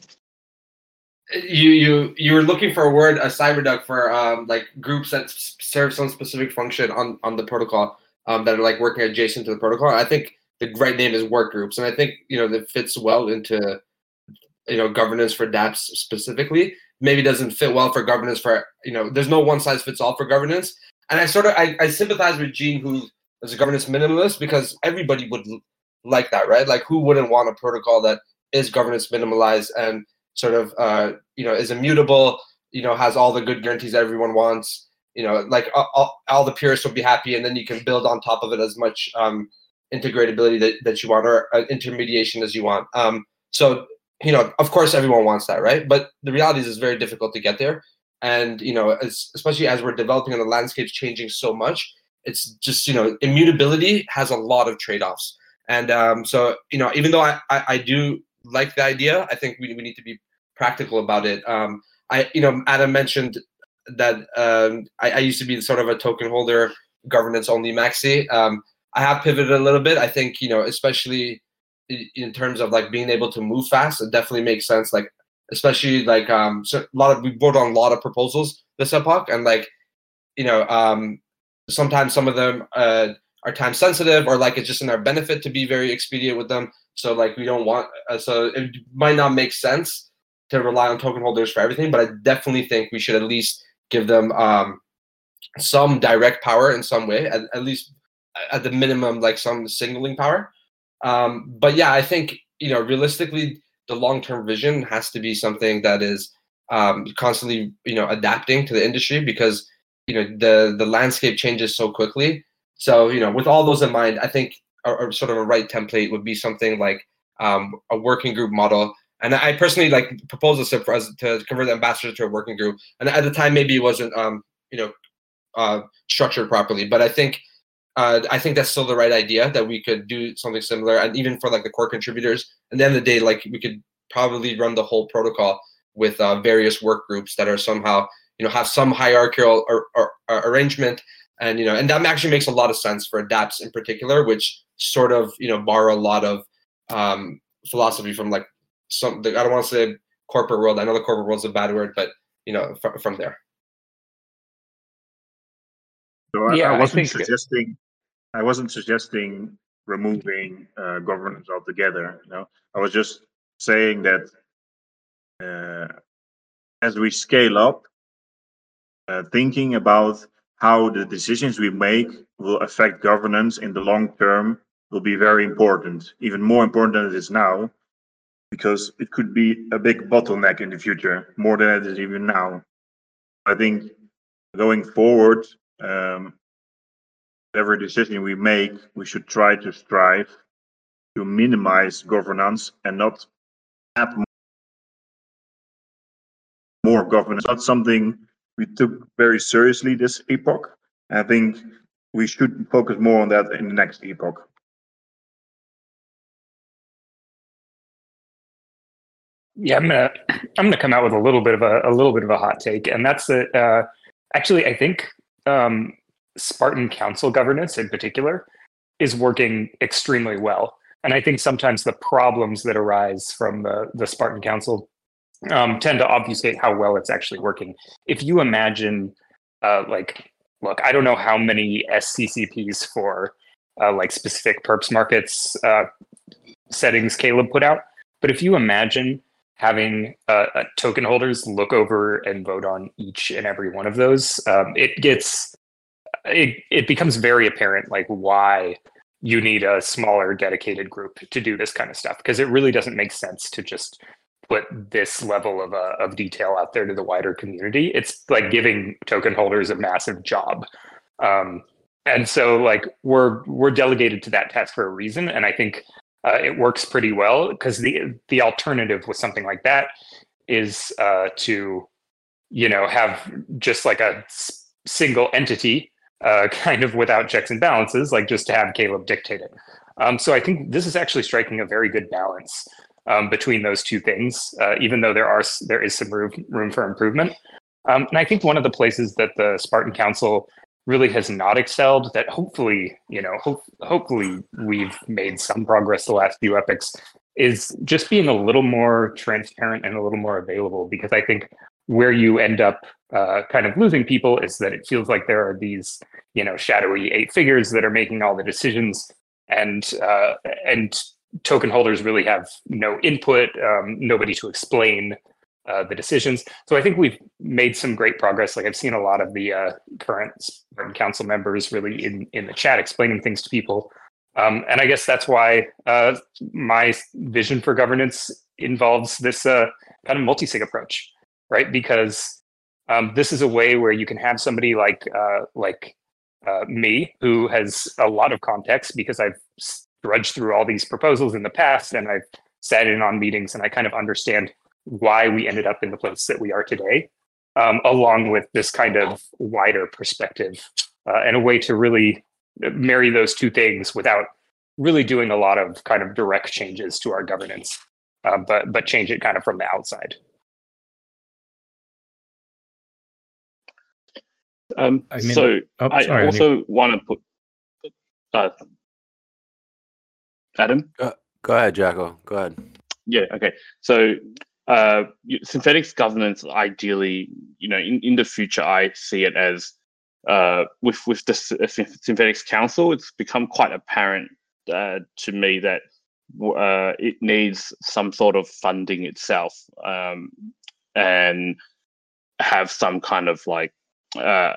you you you were looking for a word a cyberduck for um like groups that serve some specific function on on the protocol um that are like working adjacent to the protocol i think the right name is work groups and i think you know that fits well into you know governance for dapps specifically maybe doesn't fit well for governance for you know there's no one size fits all for governance. And i sort of i, I sympathize with gene who is a governance minimalist because everybody would like that right? Like who wouldn't want a protocol that is governance minimalized and sort of uh, you know is immutable you know has all the good guarantees everyone wants you know like all, all the purists will be happy and then you can build on top of it as much um, integratability that, that you want or uh, intermediation as you want. Um, so you know of course everyone wants that right but the reality is it's very difficult to get there and you know as, especially as we're developing and the landscape's changing so much it's just you know immutability has a lot of trade-offs and um, so you know even though I, I, I do like the idea i think we, we need to be practical about it. Um, I, you know, Adam mentioned that um, I, I, used to be sort of a token holder, governance only maxi. Um, I have pivoted a little bit. I think you know, especially in terms of like being able to move fast, it definitely makes sense. Like, especially like um, so a lot of we voted on a lot of proposals this epoch, and like, you know, um, sometimes some of them uh, are time sensitive, or like it's just in our benefit to be very expedient with them. So like we don't want, uh, so it might not make sense to rely on token holders for everything, but I definitely think we should at least give them um, some direct power in some way, at, at, least at the minimum, like some signaling power. Um, but yeah, I think you know realistically, the long-term vision has to be something that is um, constantly you know adapting to the industry because you know the the landscape changes so quickly. So you know, with all those in mind, I think a, a sort of a right template would be something like um, a working group model And I personally like proposed this to, to convert the ambassador to a working group. And at the time, maybe it wasn't, um, you know, uh, structured properly. But I think uh, I think that's still the right idea that we could do something similar, and even for like the core contributors. At the end of the day, like we could probably run the whole protocol with uh, various work groups that are somehow you know have some hierarchical or, or, or arrangement, and you know, and that actually makes a lot of sense for DApps in particular, which sort of you know borrow a lot of um, philosophy from like some. I don't want to say corporate world. I know the corporate world's a bad word, but you know, fr- from there. So I, Yeah, I I wasn't think- suggesting I wasn't suggesting removing uh, governance altogether. You know, I was just saying that uh, as we scale up, uh, thinking about how the decisions we make will affect governance in the long term will be very important, even more important than it is now, because it could be a big bottleneck in the future, more than it is even now. I think going forward, um, whatever decision we make, we should try to strive to minimize governance and not add more governance. Not something we took very seriously this epoch. I think we should focus more on that in the next epoch. Yeah, I'm gonna I'm gonna come out with a little bit of a, a little bit of a hot take, and that's that. Uh, actually, I think um, Spartan Council governance in particular is working extremely well, and I think sometimes the problems that arise from the the Spartan Council um, tend to obfuscate how well it's actually working. If you imagine, uh, like, look, I don't know how many SCCPs for uh, like specific perps markets uh, settings Caleb put out, but if you imagine having uh, uh, token holders look over and vote on each and every one of those, um, it gets it it becomes very apparent like why you need a smaller dedicated group to do this kind of stuff because it really doesn't make sense to just put this level of uh, of detail out there to the wider community. It's like giving token holders a massive job. Um, and so like we're we're delegated to that task for a reason and i think uh, it works pretty well because the the alternative with something like that is uh, to you know have just like a single entity uh, kind of without checks and balances like just to have caleb dictate it. Um, so i think this is actually striking a very good balance um, between those two things uh, even though there are there is some room room for improvement. Um, and i think one of the places that the spartan council really has not excelled that hopefully you know hope, hopefully we've made some progress the last few epochs is just being a little more transparent and a little more available because i think where you end up uh, kind of losing people is that it feels like there are these you know shadowy eight figures that are making all the decisions and uh, and token holders really have no input um, nobody to explain uh, the decisions. So I think we've made some great progress. Like I've seen a lot of the uh, current council members really in in the chat explaining things to people, um, and I guess that's why uh, my vision for governance involves this uh, kind of multi-sig approach, right? Because um, this is a way where you can have somebody like uh, like uh, me who has a lot of context because I've drudged through all these proposals in the past and I've sat in on meetings and I kind of understand why we ended up in the place that we are today, um, along with this kind of wider perspective uh, and a way to really marry those two things without really doing a lot of kind of direct changes to our governance, uh, but but change it kind of from the outside. Um, I mean- so Oh, I sorry, also want to put. Uh, Adam. Go ahead, Jacko. Go ahead. Yeah. Okay. So, uh, Synthetix governance, ideally, you know, in, in the future, I see it as uh, with with the uh, Synthetix council, it's become quite apparent uh, to me that uh, it needs some sort of funding itself, um, and have some kind of like uh,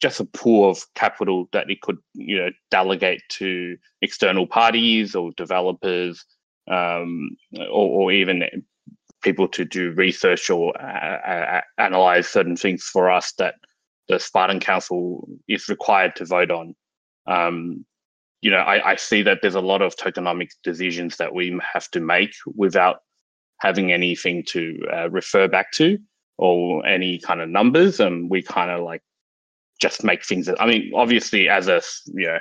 just a pool of capital that it could, you know, delegate to external parties or developers um, or, or even people to do research or uh, analyze certain things for us that the Spartan Council is required to vote on. Um, you know, I, I see that there's a lot of tokenomic decisions that we have to make without having anything to uh, refer back to or any kind of numbers, and we kind of like just make things. I mean, obviously, as a you know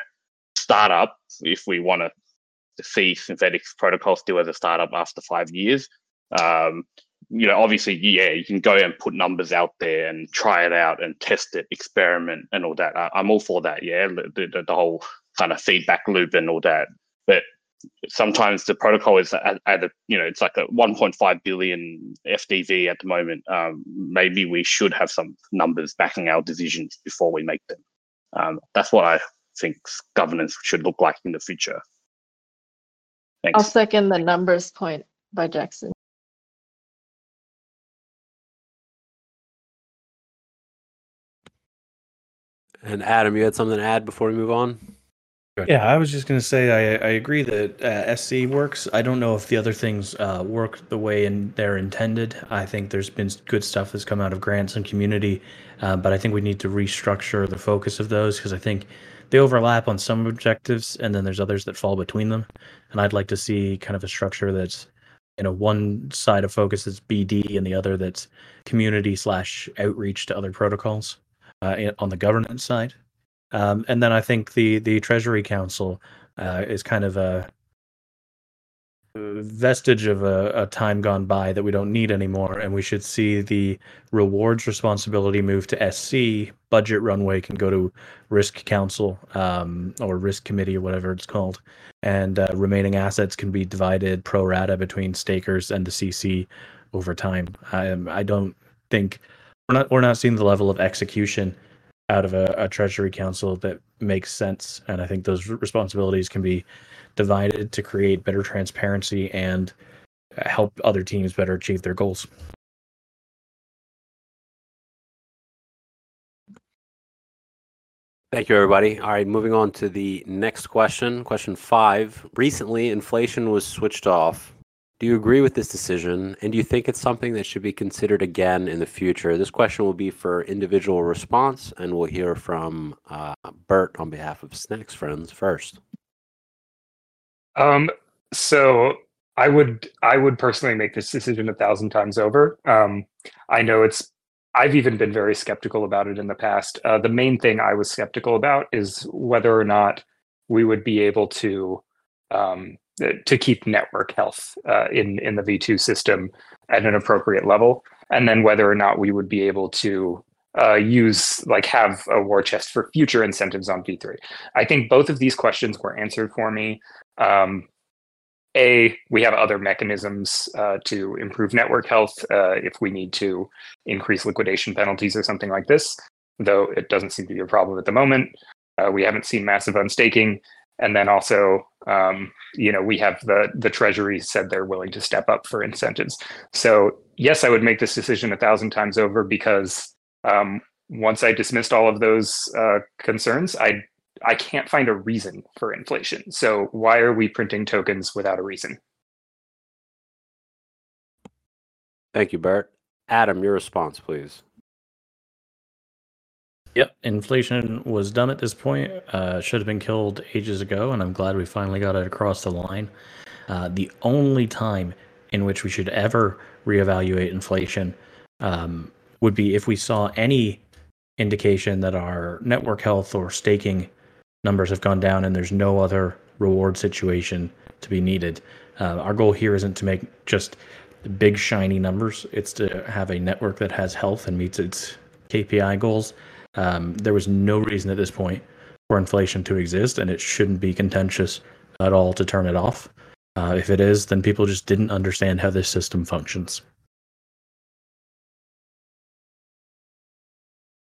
startup, if we want to see Synthetix protocols still as a startup after five years, um, you know, obviously, yeah, you can go and put numbers out there and try it out and test it, experiment and all that. I, am all for that. Yeah, the, the, the, whole kind of feedback loop and all that. But sometimes the protocol is at, at a, you know, it's like a 1.5 billion FDV at the moment. Um, maybe we should have some numbers backing our decisions before we make them. Um, that's what I think governance should look like in the future. Thanks. I'll second the numbers point by Jackson. And Adam, you had something to add before we move on? Yeah, I was just going to say I, I agree that uh, SC works. I don't know if the other things uh, work the way in, they're intended. I think there's been good stuff that's come out of grants and community, uh, but I think we need to restructure the focus of those because I think they overlap on some objectives and then there's others that fall between them. And I'd like to see kind of a structure that's you know one side of focus is BD and the other that's community slash outreach to other protocols uh, on the governance side. Um, and then I think the the Treasury Council uh, is kind of a vestige of a, a, time gone by that we don't need anymore, and we should see the rewards responsibility move to SC. Budget runway can go to Risk Council um, or Risk Committee or whatever it's called, and uh, remaining assets can be divided pro rata between stakers and the CC over time. I, I don't think we're not we're not seeing the level of execution out of a, a treasury council that makes sense and i think those responsibilities can be divided to create better transparency and help other teams better achieve their goals Thank you, everybody. All right, moving on to the next question. Question five. Recently, inflation was switched off do you agree with this decision? And do you think it's something that should be considered again in the future? This question will be for individual response, and we'll hear from uh, Burt on behalf of snaxfrens first. Um, so I would I would personally make this decision a thousand times over. Um, I know it's I've even been very skeptical about it in the past. Uh, the main thing I was skeptical about is whether or not we would be able to um, to keep network health uh, in in the V2 system at an appropriate level, and then whether or not we would be able to uh, use like have a war chest for future incentives on V3. I think both of these questions were answered for me. Um, a, we have other mechanisms uh, to improve network health uh, if we need to increase liquidation penalties or something like this, though it doesn't seem to be a problem at the moment. Uh, we haven't seen massive unstaking and then also um, you know we have the the treasury said they're willing to step up for incentives. So yes i would make this decision a thousand times over because um, once i dismissed all of those uh, concerns i i can't find a reason for inflation. So why are we printing tokens without a reason? Thank you Burt. Adam your response please Yep, inflation was dumb at this point. Uh, should have been killed ages ago, and I'm glad we finally got it across the line. Uh, the only time in which we should ever reevaluate inflation um, would be if we saw any indication that our network health or staking numbers have gone down and there's no other reward situation to be needed. Uh, our goal here isn't to make just big shiny numbers, it's to have a network that has health and meets its KPI goals. Um, there was no reason at this point for inflation to exist, and it shouldn't be contentious at all to turn it off. Uh, if it is, then people just didn't understand how this system functions.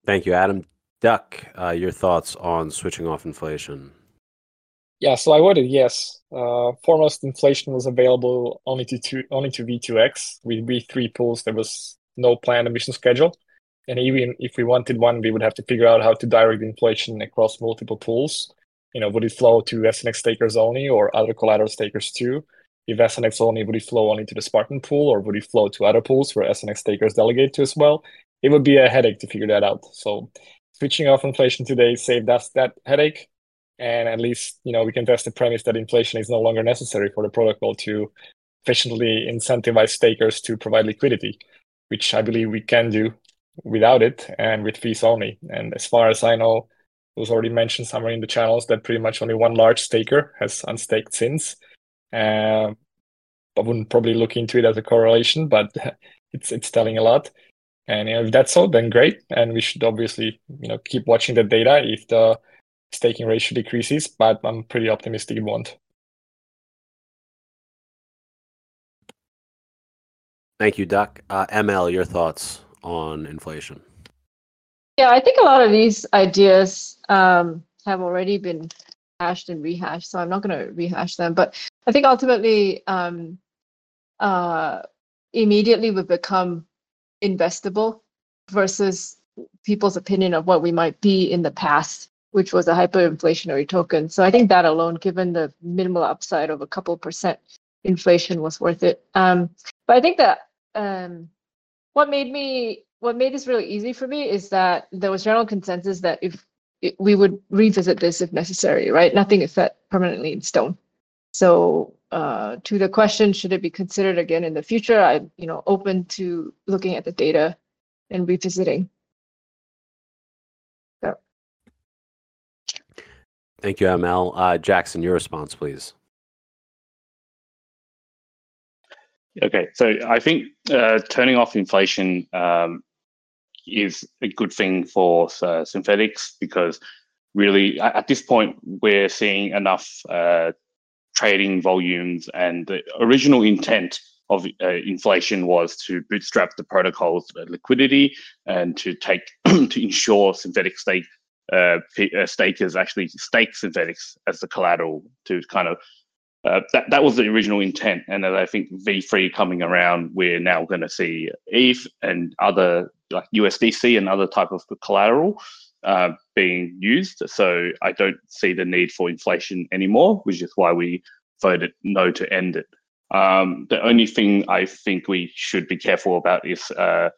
Thank you, Adam. Duck, uh, your thoughts on switching off inflation? Yeah, so I voted yes. Uh, foremost, inflation was available only to two, only to V2X. With V3 pools, there was no planned emission schedule. And even if we wanted one, we would have to figure out how to direct inflation across multiple pools. You know, would it flow to SNX stakers only or other collateral stakers too? If SNX only, would it flow only to the Spartan pool or would it flow to other pools where SNX stakers delegate to as well? It would be a headache to figure that out. So switching off inflation today saved us that headache. And at least, you know, we can test the premise that inflation is no longer necessary for the protocol to efficiently incentivize stakers to provide liquidity, which I believe we can do without it and with fees only. And as far as I know, it was already mentioned somewhere in the channels that pretty much only one large staker has unstaked since. Um, I wouldn't probably look into it as a correlation, but it's it's telling a lot. And if that's so, then great. And we should obviously you know keep watching the data if the staking ratio decreases. But I'm pretty optimistic it won't. Thank you, Duck. Uh, ML, your thoughts on inflation? Yeah, I think a lot of these ideas um, have already been hashed and rehashed, so I'm not going to rehash them. But I think ultimately, um, uh, immediately we become investable versus people's opinion of what we might be in the past, which was a hyperinflationary token. So I think that alone, given the minimal upside of a couple percent inflation, was worth it. Um, but I think that um, what made me what made this really easy for me is that there was general consensus that if it, we would revisit this if necessary, right? Nothing is set permanently in stone. So uh, to the question, should it be considered again in the future? I'm you know open to looking at the data and revisiting. So. Thank you, ML. Uh, Jackson, your response, please. Okay, so I think uh, turning off inflation um, is a good thing for uh, Synthetix because really at this point we're seeing enough uh, trading volumes and the original intent of uh, inflation was to bootstrap the protocol's liquidity and to take to ensure synthetic stake uh, uh, stakers actually stake Synthetix as the collateral to kind of uh, that that was the original intent, and I think V3 coming around, we're now going to see ETH and other like USDC and other type of collateral uh, being used. So I don't see the need for inflation anymore, which is why we voted no to end it. Um, the only thing I think we should be careful about is uh,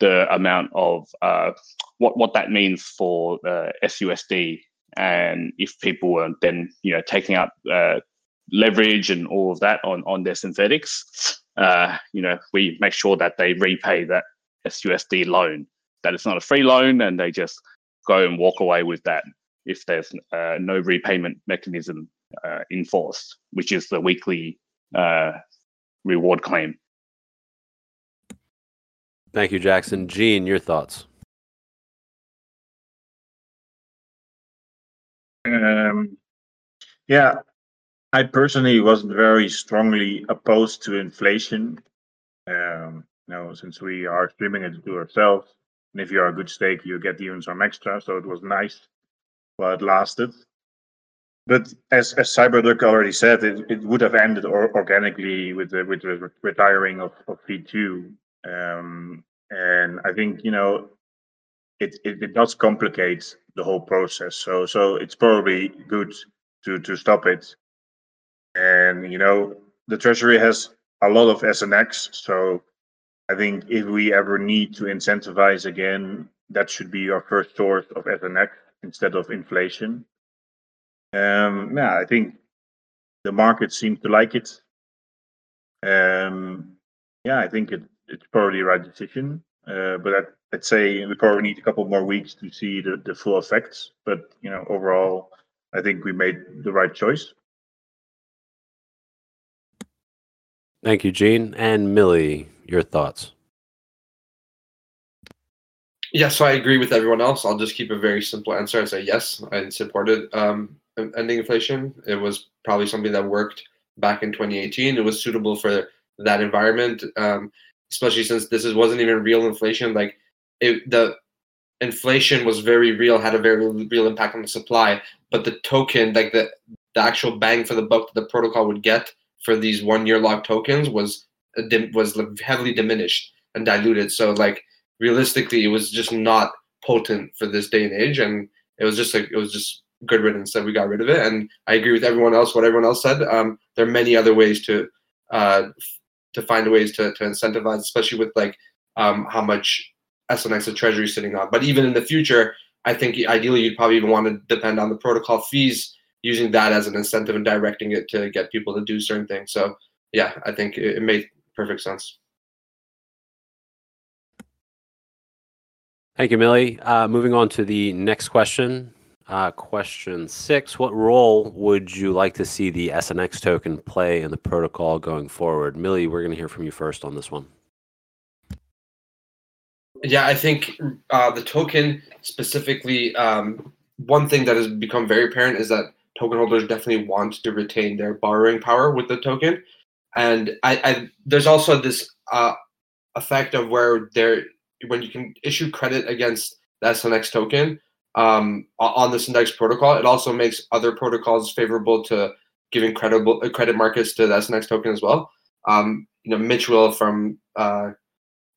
the amount of uh, what what that means for uh, SUSD, and if people were then you know taking out leverage and all of that on on their Synthetix, uh, you know we make sure that they repay that SUSD loan. That it's not a free loan, and they just go and walk away with that if there's uh, no repayment mechanism uh, enforced, which is the weekly uh, reward claim. Thank you, Jackson. Gene, your thoughts? Um, yeah, I personally wasn't very strongly opposed to inflation. Um, you know, since we are streaming it to ourselves, and if you are a good stake, you get even some extra. So it was nice while it lasted. But as as Cyberduck already said, it, it would have ended or, organically with the with the retiring of, of V2. Um, and I think you know it, it, it does complicate the whole process. So so it's probably good to to stop it. And you know the treasury has a lot of SNX, so I think if we ever need to incentivize again, that should be our first source of SNX instead of inflation. Um, yeah, I think the market seems to like it. Um, yeah, I think it, it's probably the right decision. Uh, but I'd, I'd, say we probably need a couple more weeks to see the, the full effects. But you know, overall, I think we made the right choice. Thank you, Gene and Millie. Your thoughts? Yeah, so I agree with everyone else. I'll just keep a very simple answer and say yes, I supported um, ending inflation. It was probably something that worked back in 2018. It was suitable for that environment, um, especially since this is, wasn't even real inflation. Like it, the inflation was very real, had a very real impact on the supply, but the token, like the the actual bang for the buck that the protocol would get for these one year lock tokens was was heavily diminished and diluted. So like realistically, it was just not potent for this day and age, and it was just like it was just good riddance that we got rid of it. And I agree with everyone else. What everyone else said. Um, there are many other ways to uh, to find ways to, to incentivize, especially with like um, how much SNX the treasury sitting on. But even in the future, I think ideally you'd probably even want to depend on the protocol fees, using that as an incentive and directing it to get people to do certain things. So yeah, I think it, it made perfect sense. Thank you, Millie. Uh, moving on to the next question. Uh, question six What role would you like to see the SNX token play in the protocol going forward? Millie, we're going to hear from you first on this one. Yeah, I think uh, the token specifically, um, one thing that has become very apparent is that token holders definitely want to retain their borrowing power with the token. And I, I there's also this uh, effect of where there when you can issue credit against the SNX token um, on the Synthetix protocol, it also makes other protocols favorable to giving credible uh, credit markets to the SNX token as well. Um, you know, Michael from uh,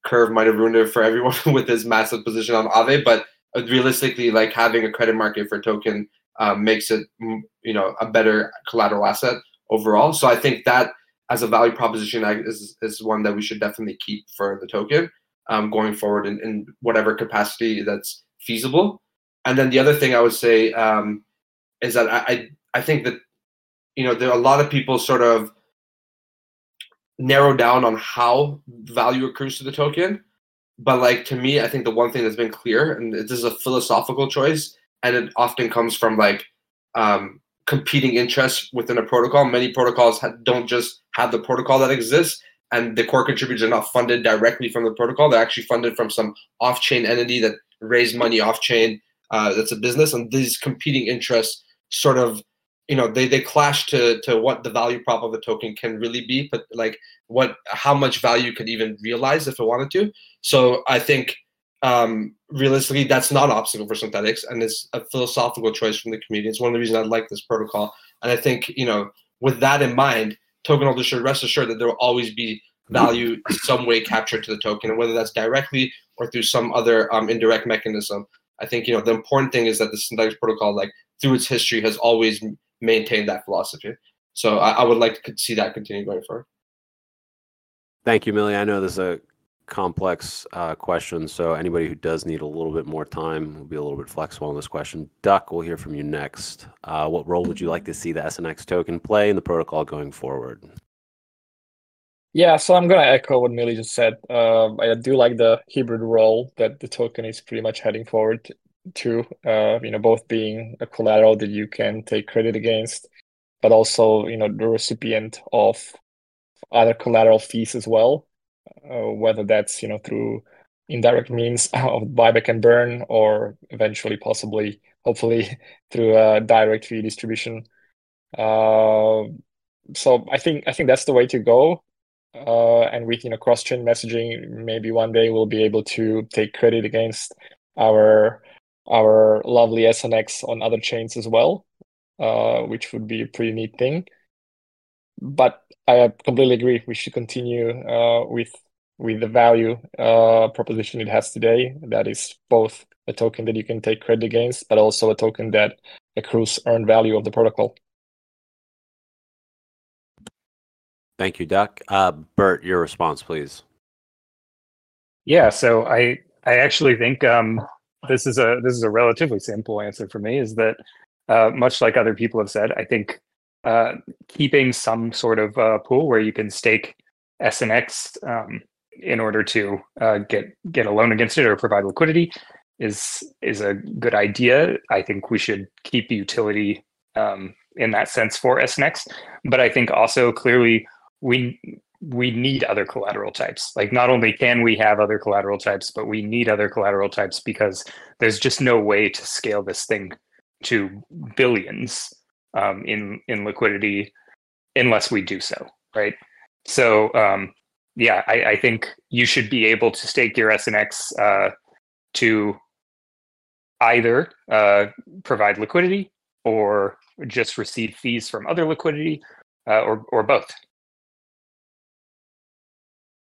Curve might have ruined it for everyone with his massive position on Aave, but realistically, like having a credit market for token uh, makes it you know a better collateral asset overall. So I think that as a value proposition is, is one that we should definitely keep for the token um, going forward in, in whatever capacity that's feasible. And then the other thing I would say um, is that I, I think that you know there are a lot of people sort of narrow down on how value accrues to the token. But like to me, I think the one thing that's been clear, and this is a philosophical choice, and it often comes from like um, competing interests within a protocol. Many protocols ha- don't just have the protocol that exists, and the core contributors are not funded directly from the protocol. They're actually funded from some off-chain entity that raised money off-chain. Uh, that's a business, and these competing interests sort of, you know, they they clash to to what the value prop of the token can really be, but like what how much value could even realize if it wanted to. So I think um, realistically, that's not an obstacle for Synthetix, and it's a philosophical choice from the community. It's one of the reasons I like this protocol, and I think you know, with that in mind, token holders should rest assured that there will always be value some way captured to the token, and whether that's directly or through some other um, indirect mechanism. I think you know the important thing is that the Synthetix protocol, like through its history, has always maintained that philosophy. So I, I would like to see that continue going forward. Thank you, Millie. I know this is a complex uh, question, so anybody who does need a little bit more time will be a little bit flexible on this question. Duck, we'll hear from you next. Uh, what role would you like to see the SNX token play in the protocol going forward? Yeah, so I'm gonna echo what Millie just said. Um, I do like the hybrid role that the token is pretty much heading forward to. Uh, you know, both being a collateral that you can take credit against, but also you know the recipient of other collateral fees as well uh, whether that's you know through indirect means of buyback and burn, or eventually, possibly, hopefully, through a direct fee distribution. Uh, so I think I think that's the way to go. Uh, and with you know cross-chain messaging, maybe one day we'll be able to take credit against our our lovely SNX on other chains as well, uh, which would be a pretty neat thing. But I completely agree. We should continue uh, with with the value uh, proposition it has today. That is both a token that you can take credit against, but also a token that accrues earned value of the protocol. Thank you, Duck. Uh, Burt, your response, please. Yeah, so I I actually think um, this is a this is a relatively simple answer for me. Is that uh, much like other people have said, I think uh, keeping some sort of uh, pool where you can stake SNX um, in order to uh, get get a loan against it or provide liquidity is is a good idea. I think we should keep utility um, in that sense for SNX, but I think also clearly we we need other collateral types. Like not only can we have other collateral types, but we need other collateral types because there's just no way to scale this thing to billions um, in in liquidity unless we do so, right? So um, yeah, I, I, think you should be able to stake your SNX uh, to either uh, provide liquidity or just receive fees from other liquidity uh, or, or both.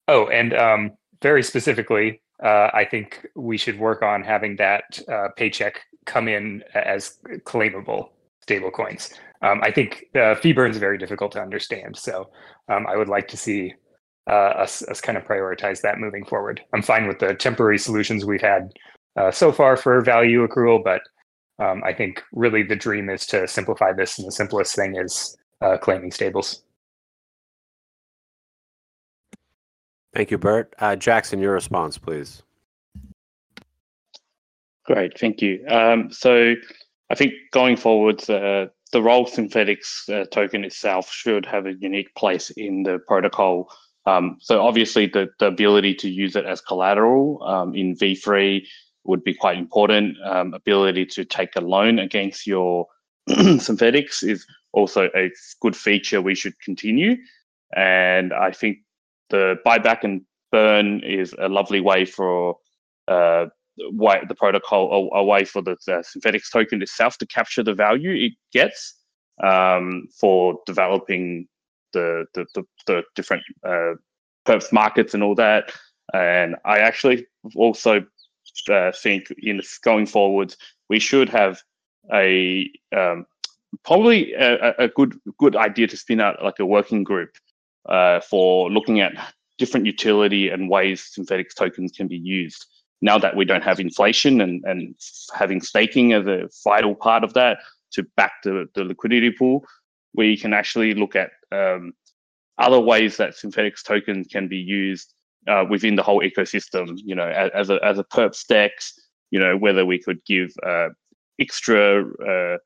Oh, and um, very specifically, uh, I think we should work on having that uh, paycheck come in as claimable stablecoins. Um, I think uh, fee burn is very difficult to understand, so um, I would like to see uh, us, us kind of prioritize that moving forward. I'm fine with the temporary solutions we've had uh, so far for value accrual, but um, I think really the dream is to simplify this, and the simplest thing is uh, claiming stables. Thank you, Burt. Uh, Jackson, your response, please. Great, thank you. Um, so I think going forward, uh, the role Synthetix uh, token itself should have a unique place in the protocol. Um, so obviously the, the ability to use it as collateral um, in V3 would be quite important. Um, ability to take a loan against your Synthetix is also a good feature we should continue. And I think the buyback and burn is a lovely way for uh, way, the protocol a, a way for the, the Synthetix token itself to capture the value it gets um, for developing the the, the, the different uh, perps markets and all that. And I actually also uh, think in going forward we should have a um, probably a, a, good good idea to spin out like a working group uh, for looking at different utility and ways Synthetix tokens can be used now that we don't have inflation and, and having staking as a vital part of that to back the, the liquidity pool, we can actually look at um, other ways that Synthetix tokens can be used uh, within the whole ecosystem. You know, as, as a as a perp stacks, you know, whether we could give uh, extra uh,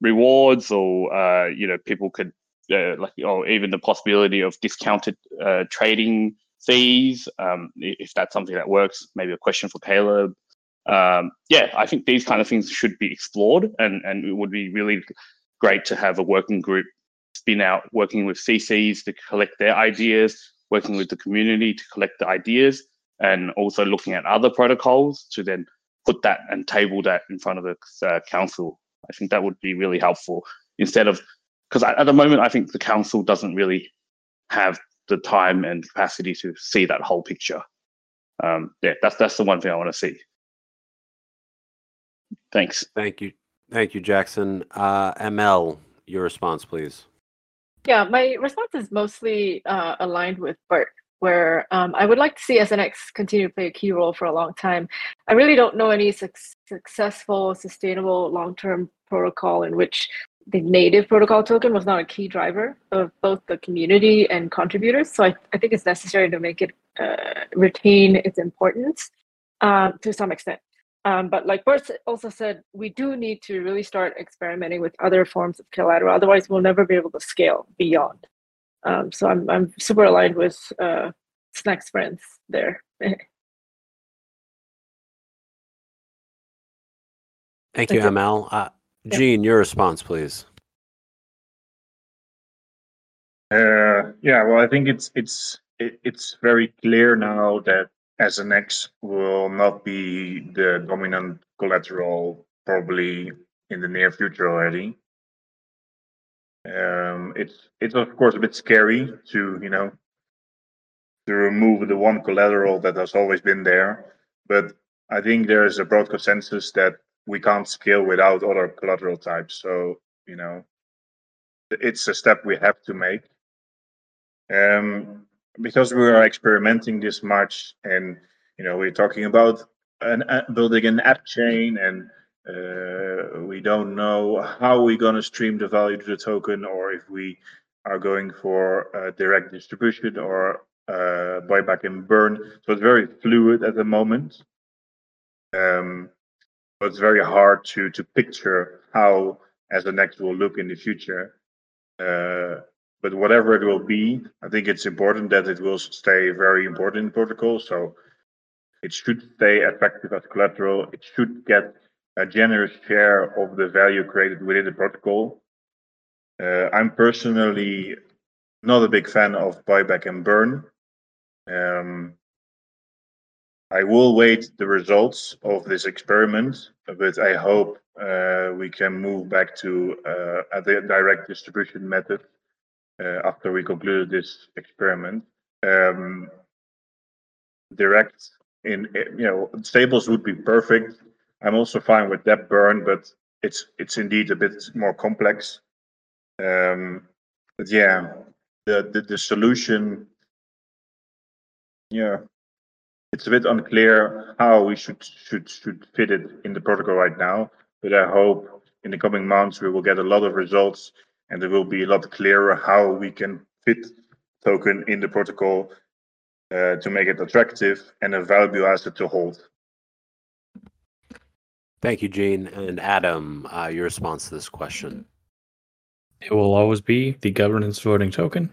rewards or uh, you know people could uh, like or even the possibility of discounted uh, trading fees, um, if that's something that works. Maybe a question for Caleb. Um, yeah, I think these kind of things should be explored, and and it would be really great to have a working group spin out, working with CCs to collect their ideas, working with the community to collect the ideas, and also looking at other protocols to then put that and table that in front of the uh, council. I think that would be really helpful instead of because at the moment I think the council doesn't really have the time and capacity to see that whole picture. Um, yeah, that's that's the one thing I want to see. Thanks. Thank you. Thank you, Jackson. Uh, ML, your response, please. Yeah, my response is mostly uh, aligned with Burt, where um, I would like to see SNX continue to play a key role for a long time. I really don't know any su- successful, sustainable, long term protocol in which the native protocol token was not a key driver of both the community and contributors. So I, I think it's necessary to make it uh, retain its importance uh, to some extent. Um, but like Burt also said, we do need to really start experimenting with other forms of collateral. Otherwise, we'll never be able to scale beyond. Um, so I'm I'm super aligned with uh, snaxfrens there. Thank you, ML. Gene, your response, please. Uh, yeah, well, I think it's it's it, it's very clear now that SNX will not be the dominant collateral probably in the near future already. Um, it's it's of course a bit scary to you know to remove the one collateral that has always been there, but I think there is a broad consensus that we can't scale without other collateral types. So you know, it's a step we have to make. Um, because we are experimenting this much, and you know, we're talking about an, uh, building an app chain, and uh, we don't know how we're going to stream the value to the token, or if we are going for direct distribution or uh, buyback and burn. So it's very fluid at the moment. Um, it's very hard to to picture how SNX will look in the future. Uh, but whatever it will be, I think it's important that it will stay very important in protocol. So it should stay effective as collateral. It should get a generous share of the value created within the protocol. Uh, I'm personally not a big fan of buyback and burn. Um, I will wait the results of this experiment, but I hope uh, we can move back to uh, a direct distribution method uh, after we conclude this experiment. Um, direct in you know stables would be perfect. I'm also fine with that burn, but it's it's indeed a bit more complex. Um, but yeah, the, the the solution, yeah, it's a bit unclear how we should should should fit it in the protocol right now. But I hope in the coming months we will get a lot of results and it will be a lot clearer how we can fit token in the protocol uh, to make it attractive and a valuable asset to hold. Thank you, Gene. And Adam, uh, your response to this question. It will always be the governance voting token.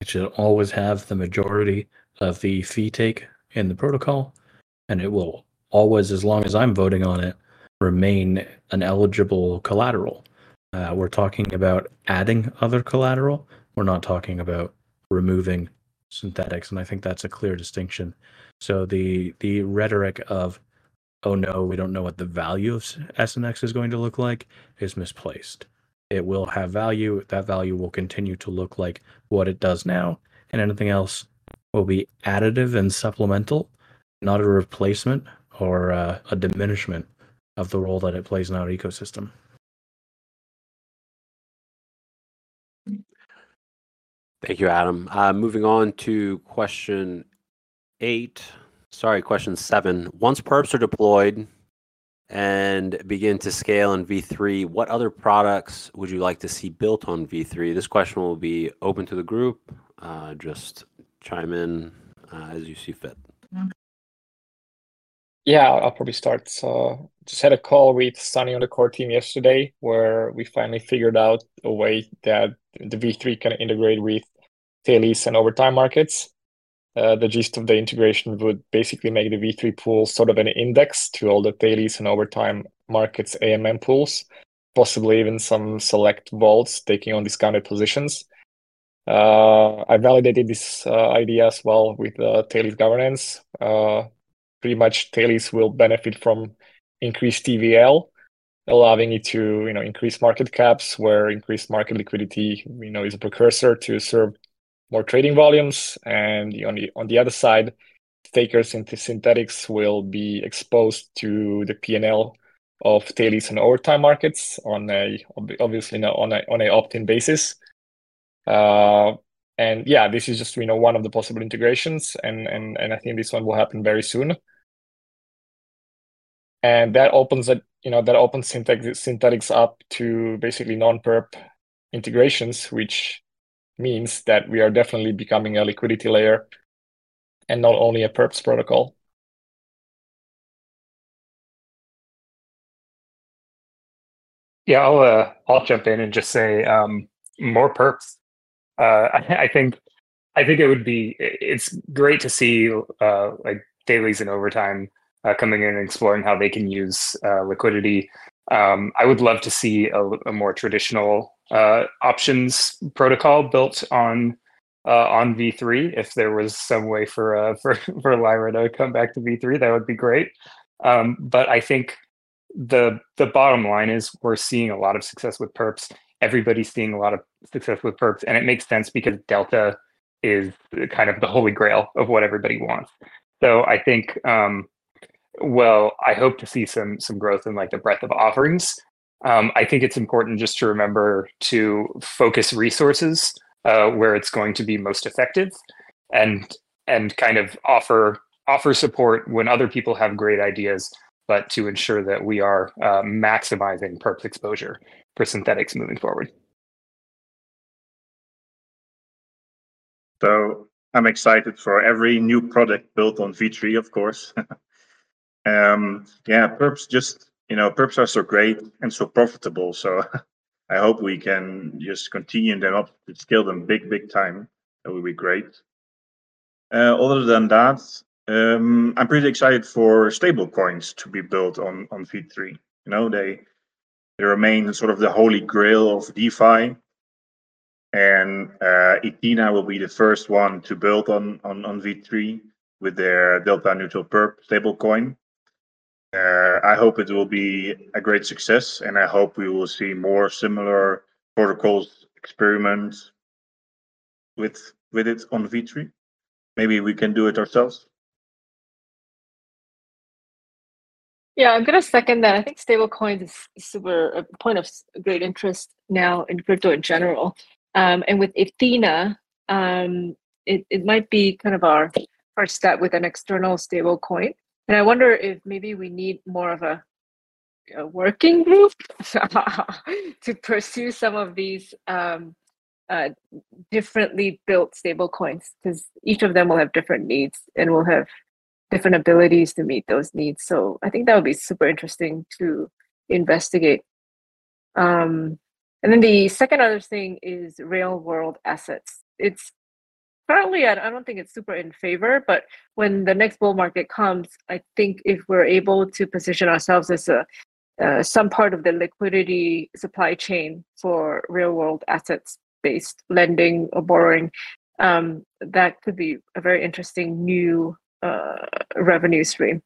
It should always have the majority of the fee take in the protocol, and it will always, as long as I'm voting on it, remain an eligible collateral. Uh, we're talking about adding other collateral. We're not talking about removing Synthetix, and I think that's a clear distinction. So the the rhetoric of oh no, we don't know what the value of SNX is going to look like is misplaced. It will have value. That value will continue to look like what it does now, and anything else will be additive and supplemental, not a replacement or uh, a diminishment of the role that it plays in our ecosystem. Thank you, Adam. Uh, moving on to question eight. Sorry, question seven. Once perps are deployed and begin to scale in V3, what other products would you like to see built on V3? This question will be open to the group. Uh, just chime in uh, as you see fit. Yeah, I'll probably start. So just had a call with Sunny on the core team yesterday where we finally figured out a way that the V3 can integrate with Thales and overtime markets. Uh, the gist of the integration would basically make the V3 pool sort of an index to all the Thales and overtime markets AMM pools, possibly even some select vaults taking on discounted positions. Uh, I validated this uh, idea as well with uh, Thales governance. Uh, pretty much Thales will benefit from increased TVL, allowing it to you know increase market caps, where increased market liquidity you know is a precursor to serve more trading volumes. And on the on the other side, stakers into Synthetix will be exposed to the PNL of Thales and overtime markets on a obviously on a on a opt-in basis. Uh, and yeah, this is just you know one of the possible integrations, and and and I think this one will happen very soon. And that opens it, you know, that opens Synthetix Synthetix up to basically non-perp integrations, which means that we are definitely becoming a liquidity layer and not only a perps protocol. Yeah, I'll uh, I'll jump in and just say um, more perps. Uh, I, I, think I think it would be it's great to see uh, like Thales and overtime uh, coming in and exploring how they can use uh, liquidity. Um, I would love to see a, a more traditional uh, options protocol built on on V3. If there was some way for for for Lyra to come back to V3, that would be great. Um, but I think the the bottom line is we're seeing a lot of success with perps. Everybody's seeing a lot of success with perps, and it makes sense because Delta is kind of the holy grail of what everybody wants. So I think, um, well, I hope to see some some growth in like the breadth of offerings um, I think it's important just to remember to focus resources uh, where it's going to be most effective, and and kind of offer offer support when other people have great ideas, but to ensure that we are uh, maximizing perps exposure for Synthetix moving forward. So I'm excited for every new product built on V3, of course. um, yeah, perps just you know, perps are so great and so profitable. So I hope we can just continue them up, scale them big, big time. That would be great. Uh, other than that, um, I'm pretty excited for stable coins to be built on on V3. You know, they they remain sort of the holy grail of DeFi, and uh, will be the first one to build on on on V3 with their delta neutral perp stablecoin. Uh, I hope it will be a great success, and I hope we will see more similar protocols experiments with with it on V3. Maybe we can do it ourselves. Yeah, I'm gonna second that. I think stablecoins is super a point of great interest now in crypto in general. Um, and with Ethena, um, it, it might be kind of our first step with an external stablecoin. And I wonder if maybe we need more of a, a working group to pursue some of these um, uh, differently built stable coins because each of them will have different needs and will have different abilities to meet those needs. So I think that would be super interesting to investigate. Um, and then the second other thing is real world assets. It's currently, I don't think it's super in favor, but when the next bull market comes, I think if we're able to position ourselves as a uh, some part of the liquidity supply chain for real world assets based lending or borrowing, um, that could be a very interesting new revenue stream.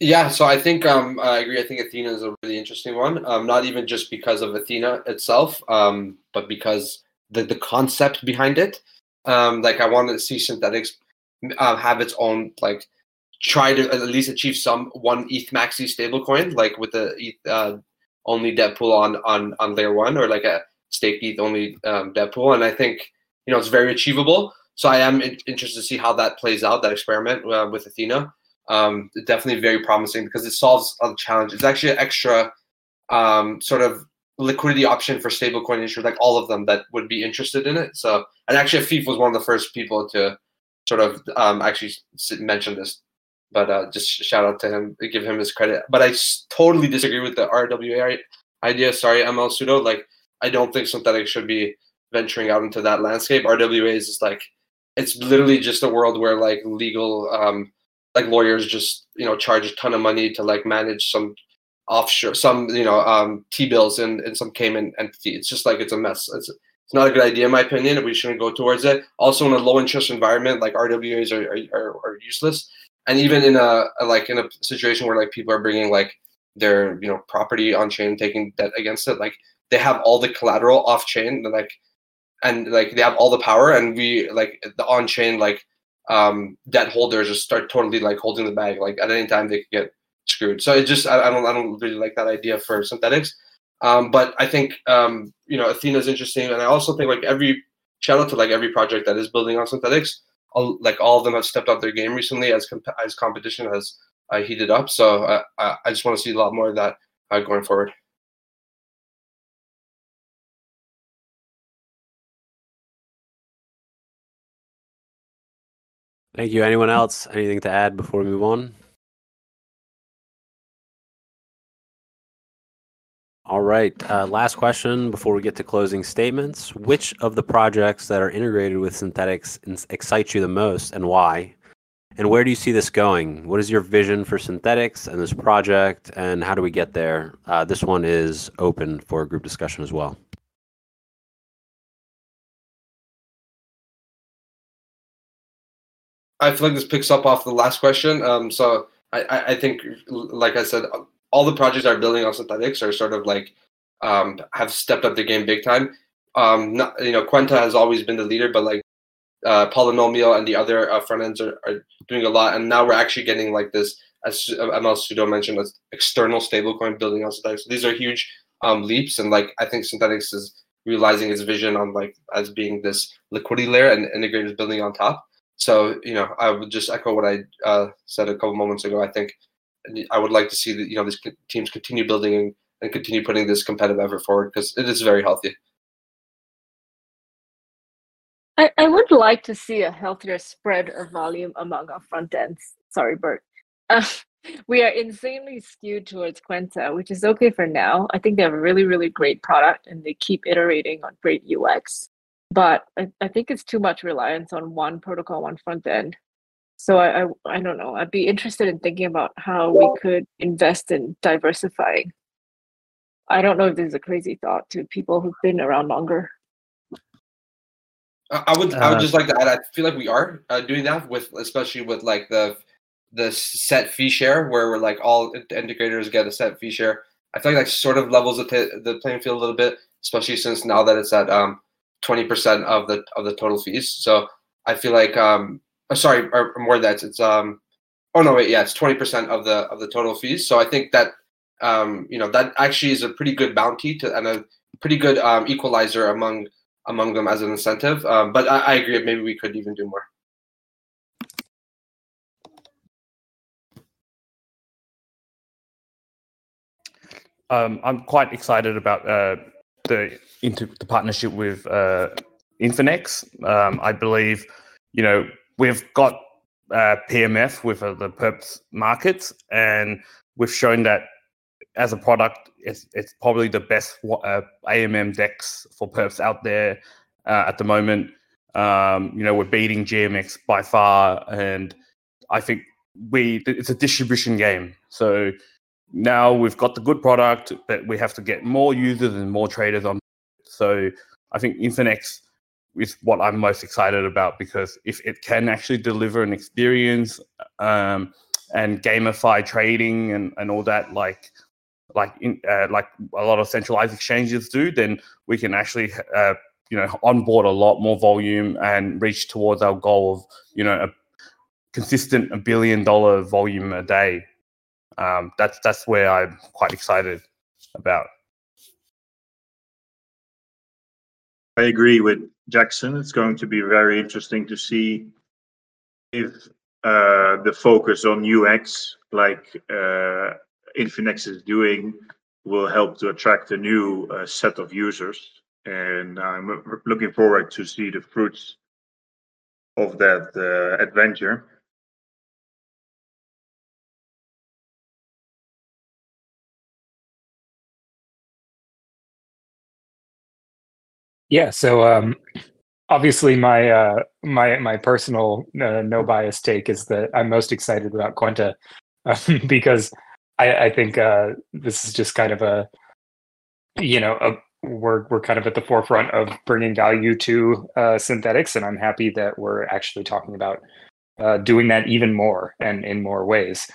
Yeah, so I think um, I agree. I think Ethena is a really interesting one. Um, not even just because of Ethena itself, um, but because the the concept behind it. Um, like I want to see synthetics uh, have its own like try to at least achieve some one ETH maxi stablecoin, like with the ETH uh, only debt pool on on on layer one, or like a stake ETH only um, pool. And I think you know it's very achievable. So I am in- interested to see how that plays out. That experiment uh, with Ethena um, definitely very promising because it solves a challenge. It's actually an extra um, sort of liquidity option for stablecoin issuers, like all of them that would be interested in it. So, and actually, Afif was one of the first people to sort of um, actually mention this. But uh, just shout out to him, give him his credit. But I totally disagree with the RWA idea. Sorry, ML sudo. Like, I don't think Synthetix should be venturing out into that landscape. RWA is just like, it's literally just a world where like legal um, like lawyers just you know charge a ton of money to like manage some offshore some you know um, T bills in in some Cayman entity. It's just like it's a mess. It's it's not a good idea in my opinion. We shouldn't go towards it. Also, in a low interest environment, like RWAs are are, are useless. And even in a, a like in a situation where like people are bringing like their you know property on chain, taking debt against it, like they have all the collateral off chain, like and like they have all the power, and we like the on chain like um, debt holders just start totally like holding the bag. Like at any time they could get screwed. So it just I, I don't I don't really like that idea for Synthetix Um, but I think um, you know Ethena is interesting, and I also think like every shout out to like every project that is building on Synthetix All, like all of them have stepped up their game recently as comp- as competition has uh, heated up. So uh, I just want to see a lot more of that uh, going forward. Thank you. Anyone else? Anything to add before we move on? All right. Uh, last question before we get to closing statements. Which of the projects that are integrated with Synthetix excites you the most and why? And where do you see this going? What is your vision for Synthetix and this project? And how do we get there? Uh, this one is open for group discussion as well. I feel like this picks up off the last question. Um, so I, I think, like I said, all the projects are building on Synthetix are sort of like um, have stepped up the game big time. Um, not, you know, Kwenta has always been the leader, but like uh, Polynomial and the other uh, front ends are, are, doing a lot. And now we're actually getting like this, as ML Sudo mentioned, as external stablecoin building on Synthetix. So these are huge um, leaps, and like I think Synthetix is realizing its vision on like as being this liquidity layer and integrators building on top. So you know, I would just echo what I uh, said a couple moments ago. I think I would like to see that you know these teams continue building and, continue putting this competitive effort forward because it is very healthy. I, I would like to see a healthier spread of volume among our front ends. Sorry, Burt. Uh, we are insanely skewed towards Kwenta, which is okay for now. I think they have a really, really great product and they keep iterating on great UX but I, I think it's too much reliance on one protocol, one front end. So I, I, I don't know. I'd be interested in thinking about how we could invest in diversifying. I don't know if this is a crazy thought to people who've been around longer. I would I would uh, just like to add. I feel like we are uh, doing that with, especially with like the the set fee share, where we're like all integrators get a set fee share. I feel like that sort of levels the, t- the playing field a little bit, especially since now that it's at um, 20% of the of the total fees. So I feel like um oh, sorry, or more that it's um oh no wait, yeah, it's 20% of the of the total fees. So I think that um you know that actually is a pretty good bounty to and a pretty good um equalizer among among them as an incentive. Um, but I, I agree maybe we could even do more. um, I'm quite excited about uh, the into the partnership with uh, Infinex. Um, I believe, you know, we've got uh, PMF with uh, the perps markets, and we've shown that as a product, it's it's probably the best uh, AMM DEX for perps out there uh, at the moment. Um, you know, we're beating GMX by far, and I think we it's a distribution game. So now we've got the good product, but we have to get more users and more traders on. So I think Infinex is what I'm most excited about because if it can actually deliver an experience um, and gamify trading and, and all that, like like in, uh, like a lot of centralized exchanges do, then we can actually uh, you know onboard a lot more volume and reach towards our goal of you know a consistent a billion dollar volume a day um, that's that's where I'm quite excited about. I agree with Jackson. It's going to be very interesting to see if uh, the focus on UX, like uh, Infinex is doing, will help to attract a new uh, set of users. And I'm looking forward to see the fruits of that uh, adventure. Yeah. So um, obviously, my uh, my my personal uh, no bias take is that I'm most excited about Kwenta because I, I think uh, this is just kind of a you know a, we're we're kind of at the forefront of bringing value to uh, Synthetix, and I'm happy that we're actually talking about uh, doing that even more and in more ways.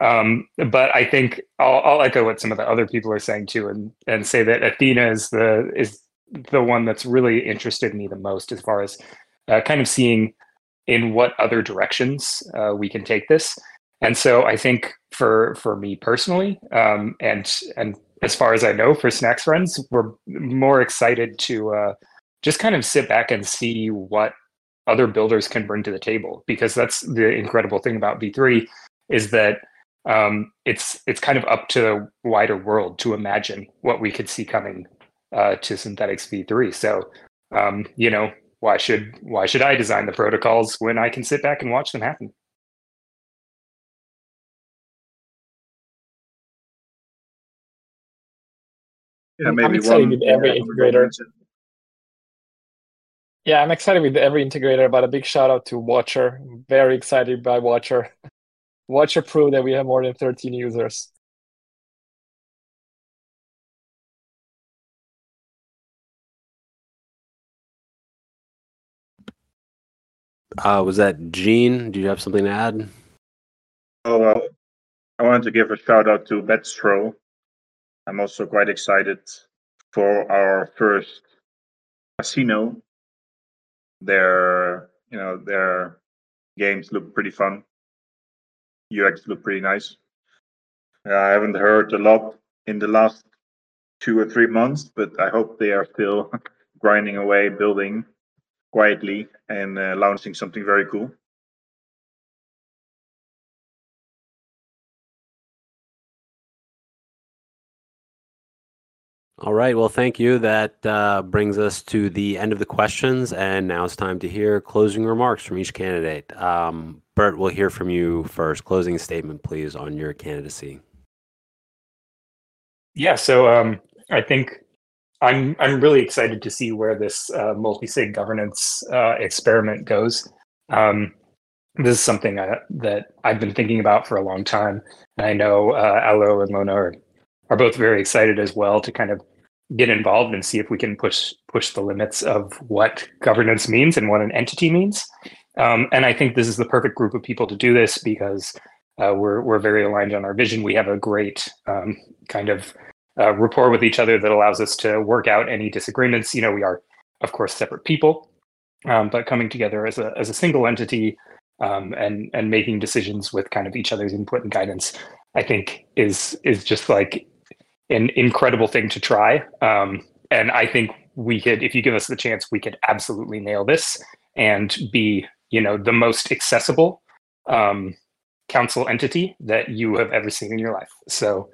Um, but I think I'll, I'll, echo what some of the other people are saying too, and and say that Ethena is the is the one that's really interested me the most as far as uh, kind of seeing in what other directions uh, we can take this. And so I think for for me personally, um, and and as far as I know, for snaxfrens, we're more excited to uh, just kind of sit back and see what other builders can bring to the table because that's the incredible thing about V3 is that um, it's it's kind of up to the wider world to imagine what we could see coming uh, to Synthetix v3. So, um, you know, why should why should I design the protocols when I can sit back and watch them happen? Yeah, maybe I'm excited with every integrator. Yeah, I'm excited with every integrator, but a big shout out to Watcher. Very excited by Watcher. Watcher proved that we have more than 13 users. Uh, was that Gene? Do you have something to add? Oh, well, I wanted to give a shout out to Betstro. I'm also quite excited for our first casino. Their, you know, their games look pretty fun. UX look pretty nice. Uh, I haven't heard a lot in the last two or three months, but I hope they are still grinding away, building quietly and uh, launching something very cool. All right. Well, thank you. That uh, brings us to the end of the questions. And now it's time to hear closing remarks from each candidate. Um, Burt, we'll hear from you first. Closing statement, please, on your candidacy. Yeah. So um, I think I'm I'm really excited to see where this uh, multi-sig governance uh, experiment goes. Um, this is something I, that I've been thinking about for a long time, and I know uh, and Lona are, are both very excited as well to kind of get involved and see if we can push push the limits of what governance means and what an entity means. Um, and I think this is the perfect group of people to do this because uh, we're we're very aligned on our vision. We have a great um, kind of uh, rapport with each other that allows us to work out any disagreements. You know, we are, of course, separate people, um, but coming together as a as a single entity um, and and making decisions with kind of each other's input and guidance, I think is is just like an incredible thing to try. Um, and I think we could, if you give us the chance, we could absolutely nail this and be, you know, the most accessible um, council entity that you have ever seen in your life. So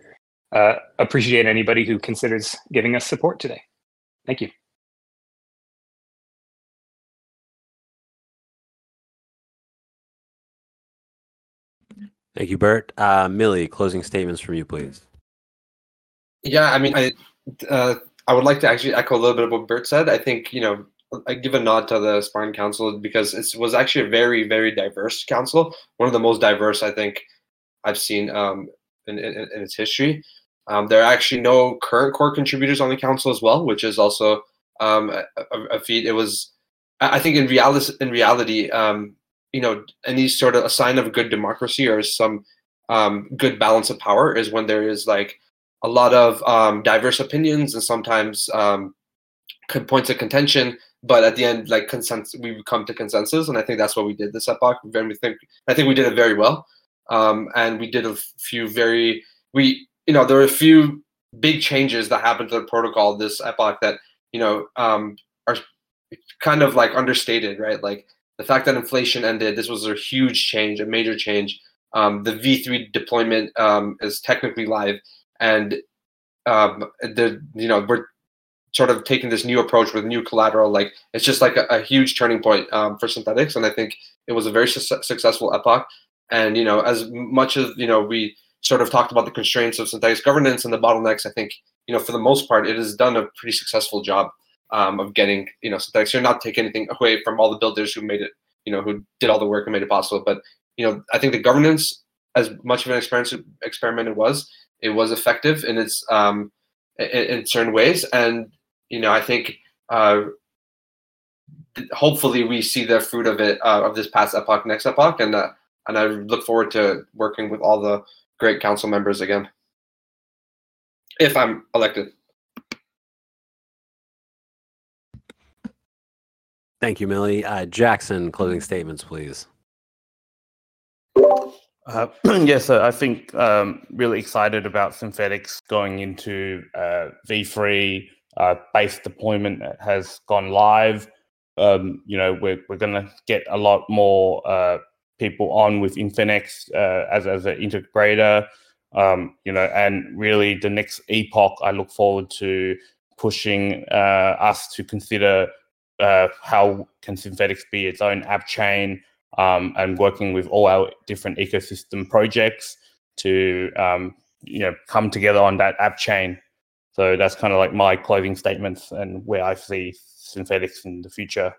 uh, appreciate anybody who considers giving us support today. Thank you. Thank you, Burt. Uh, Millie, closing statements from you, please. Yeah, I mean, I uh, I would like to actually echo a little bit of what Burt said. I think you know I give a nod to the Spartan Council because it was actually a very very diverse council, one of the most diverse I think I've seen um, in, in, in its history. Um, there are actually no current core contributors on the council as well, which is also um, a, a, feat. It was, I think, in reality, in reality, um, you know, any sort of a sign of a good democracy or some um, good balance of power is when there is like a lot of um, diverse opinions and sometimes um, points of contention. But at the end, like consensus, we come to consensus, and I think that's what we did this epoch. We think, I think we did it very well, and we did a few very we, you know, there were a few big changes that happened to the protocol this epoch that you know um, are kind of like understated, right? Like the fact that inflation ended, this was a huge change, a major change. Um, the V3 deployment um, is technically live, and um, the you know we're sort of taking this new approach with new collateral. Like it's just like a, a huge turning point um, for Synthetix, and I think it was a very su- successful epoch. And you know, as much as you know, we sort of talked about the constraints of Synthetix governance and the bottlenecks. I think you know, for the most part, it has done a pretty successful job um, of getting you know Synthetix. You're not taking anything away from all the builders who made it, you know, who did all the work and made it possible. But you know, I think the governance, as much of an experience experiment it was, it was effective in its um, in, in certain ways, and you know, I think. Uh, hopefully, we see the fruit of it uh, of this past epoch, next epoch, and uh, and I look forward to working with all the great council members again, if I'm elected. Thank you, Millie. Uh, Jackson, closing statements, please. Uh, yes, I think um, really excited about Synthetix going into uh, V3 uh, base deployment that has gone live. Um, you know, we're, we're going to get a lot more uh, people on with Infinex uh, as, as an integrator. Um, you know, and really the next epoch, I look forward to pushing uh, us to consider uh, how can Synthetix be its own app chain um, and working with all our different ecosystem projects to um, you know come together on that app chain. So that's kind of like my closing statements and where I see Synthetix in the future.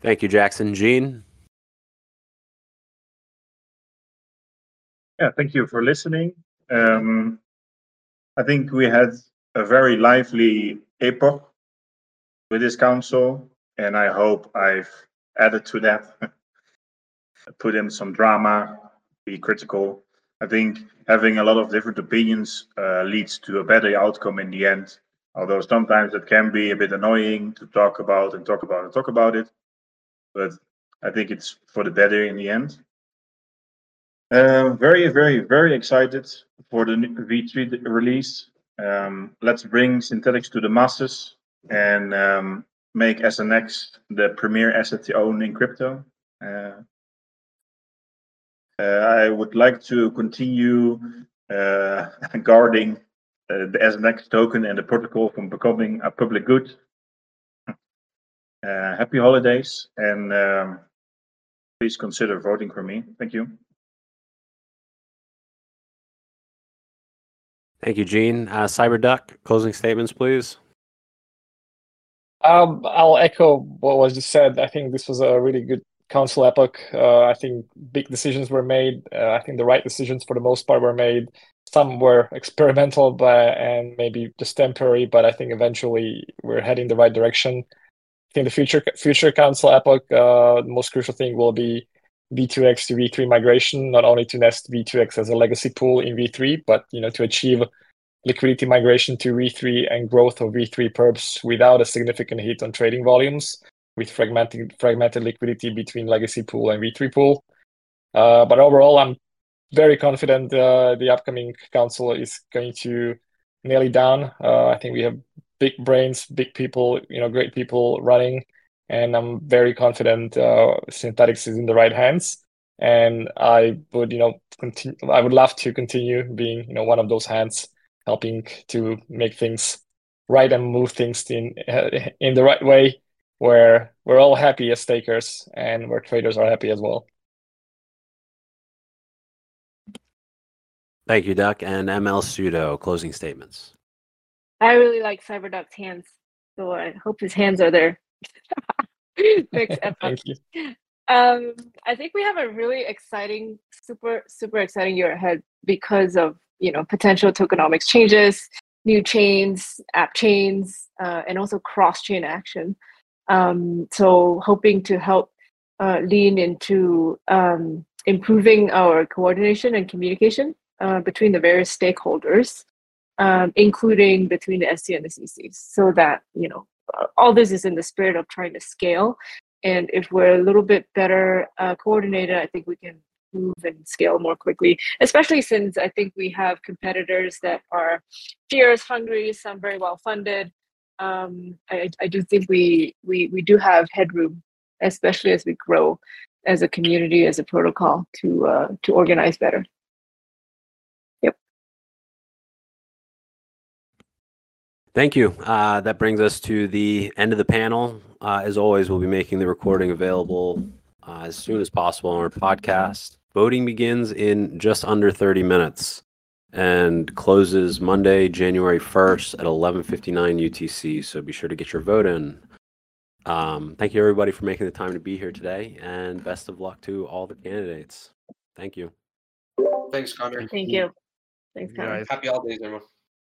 Thank you, Jackson. Gene. Yeah, thank you for listening. Um, I think we had a very lively epoch with this council, and I hope I've added to that, put in some drama, be critical. I think having a lot of different opinions uh, leads to a better outcome in the end. Although sometimes it can be a bit annoying to talk about and talk about and talk about it, but I think it's for the better in the end. Uh, very, very, very excited for the V3 release. Um, let's bring Synthetix to the masses and um, make SNX the premier asset to own in crypto. Uh, uh, I would like to continue uh, guarding uh, the SNX token and the protocol from becoming a public good. Uh, happy holidays and um, please consider voting for me. Thank you. Thank you, Gene. Uh, Cyberduck, closing statements, please. Um, I'll echo what was just said. I think this was a really good council epoch. Uh, I think big decisions were made. Uh, I think the right decisions for the most part were made. Some were experimental but, and maybe just temporary, but I think eventually we're heading the right direction. Think the future future council epoch, uh, the most crucial thing will be V2X to V3 migration, not only to nest V2X as a legacy pool in V3, but you know to achieve liquidity migration to V3 and growth of V3 perps without a significant hit on trading volumes, with fragmented fragmented liquidity between legacy pool and V3 pool. Uh, but overall, I'm very confident uh, the upcoming council is going to nail it down. Uh, I think we have big brains, big people, you know, great people running and I'm very confident uh, Synthetix is in the right hands. and I would you know continue. I would love to continue being you know one of those hands helping to make things right and move things in in the right way where we're all happy as stakers and where traders are happy as well. Thank you, Duck. And ML Sudo, closing statements. I really like CyberDuck's hands, so I hope his hands are there. Thanks, Thank you. Um, I think we have a really exciting, super, super exciting year ahead because of you know potential tokenomics changes, new chains, app chains, uh, and also cross-chain action. Um, so hoping to help uh, lean into um, improving our coordination and communication uh, between the various stakeholders, um, including between the SC and the CC, so that you know all this is in the spirit of trying to scale. And if we're a little bit better uh, coordinated, I think we can move and scale more quickly. Especially since I think we have competitors that are fierce, hungry, some very well funded. Um, I, I do think we, we we do have headroom, especially as we grow as a community, as a protocol, to uh, to organize better. Thank you. Uh, that brings us to the end of the panel. Uh, as always, we'll be making the recording available uh, as soon as possible on our podcast. Voting begins in just under 30 minutes and closes Monday, January 1st at 11:59 UTC. So be sure to get your vote in. Um, thank you, everybody, for making the time to be here today, and best of luck to all the candidates. Thank you. Thanks, Connor. Thank you. Thanks, Yeah, Connor. Happy holidays, everyone.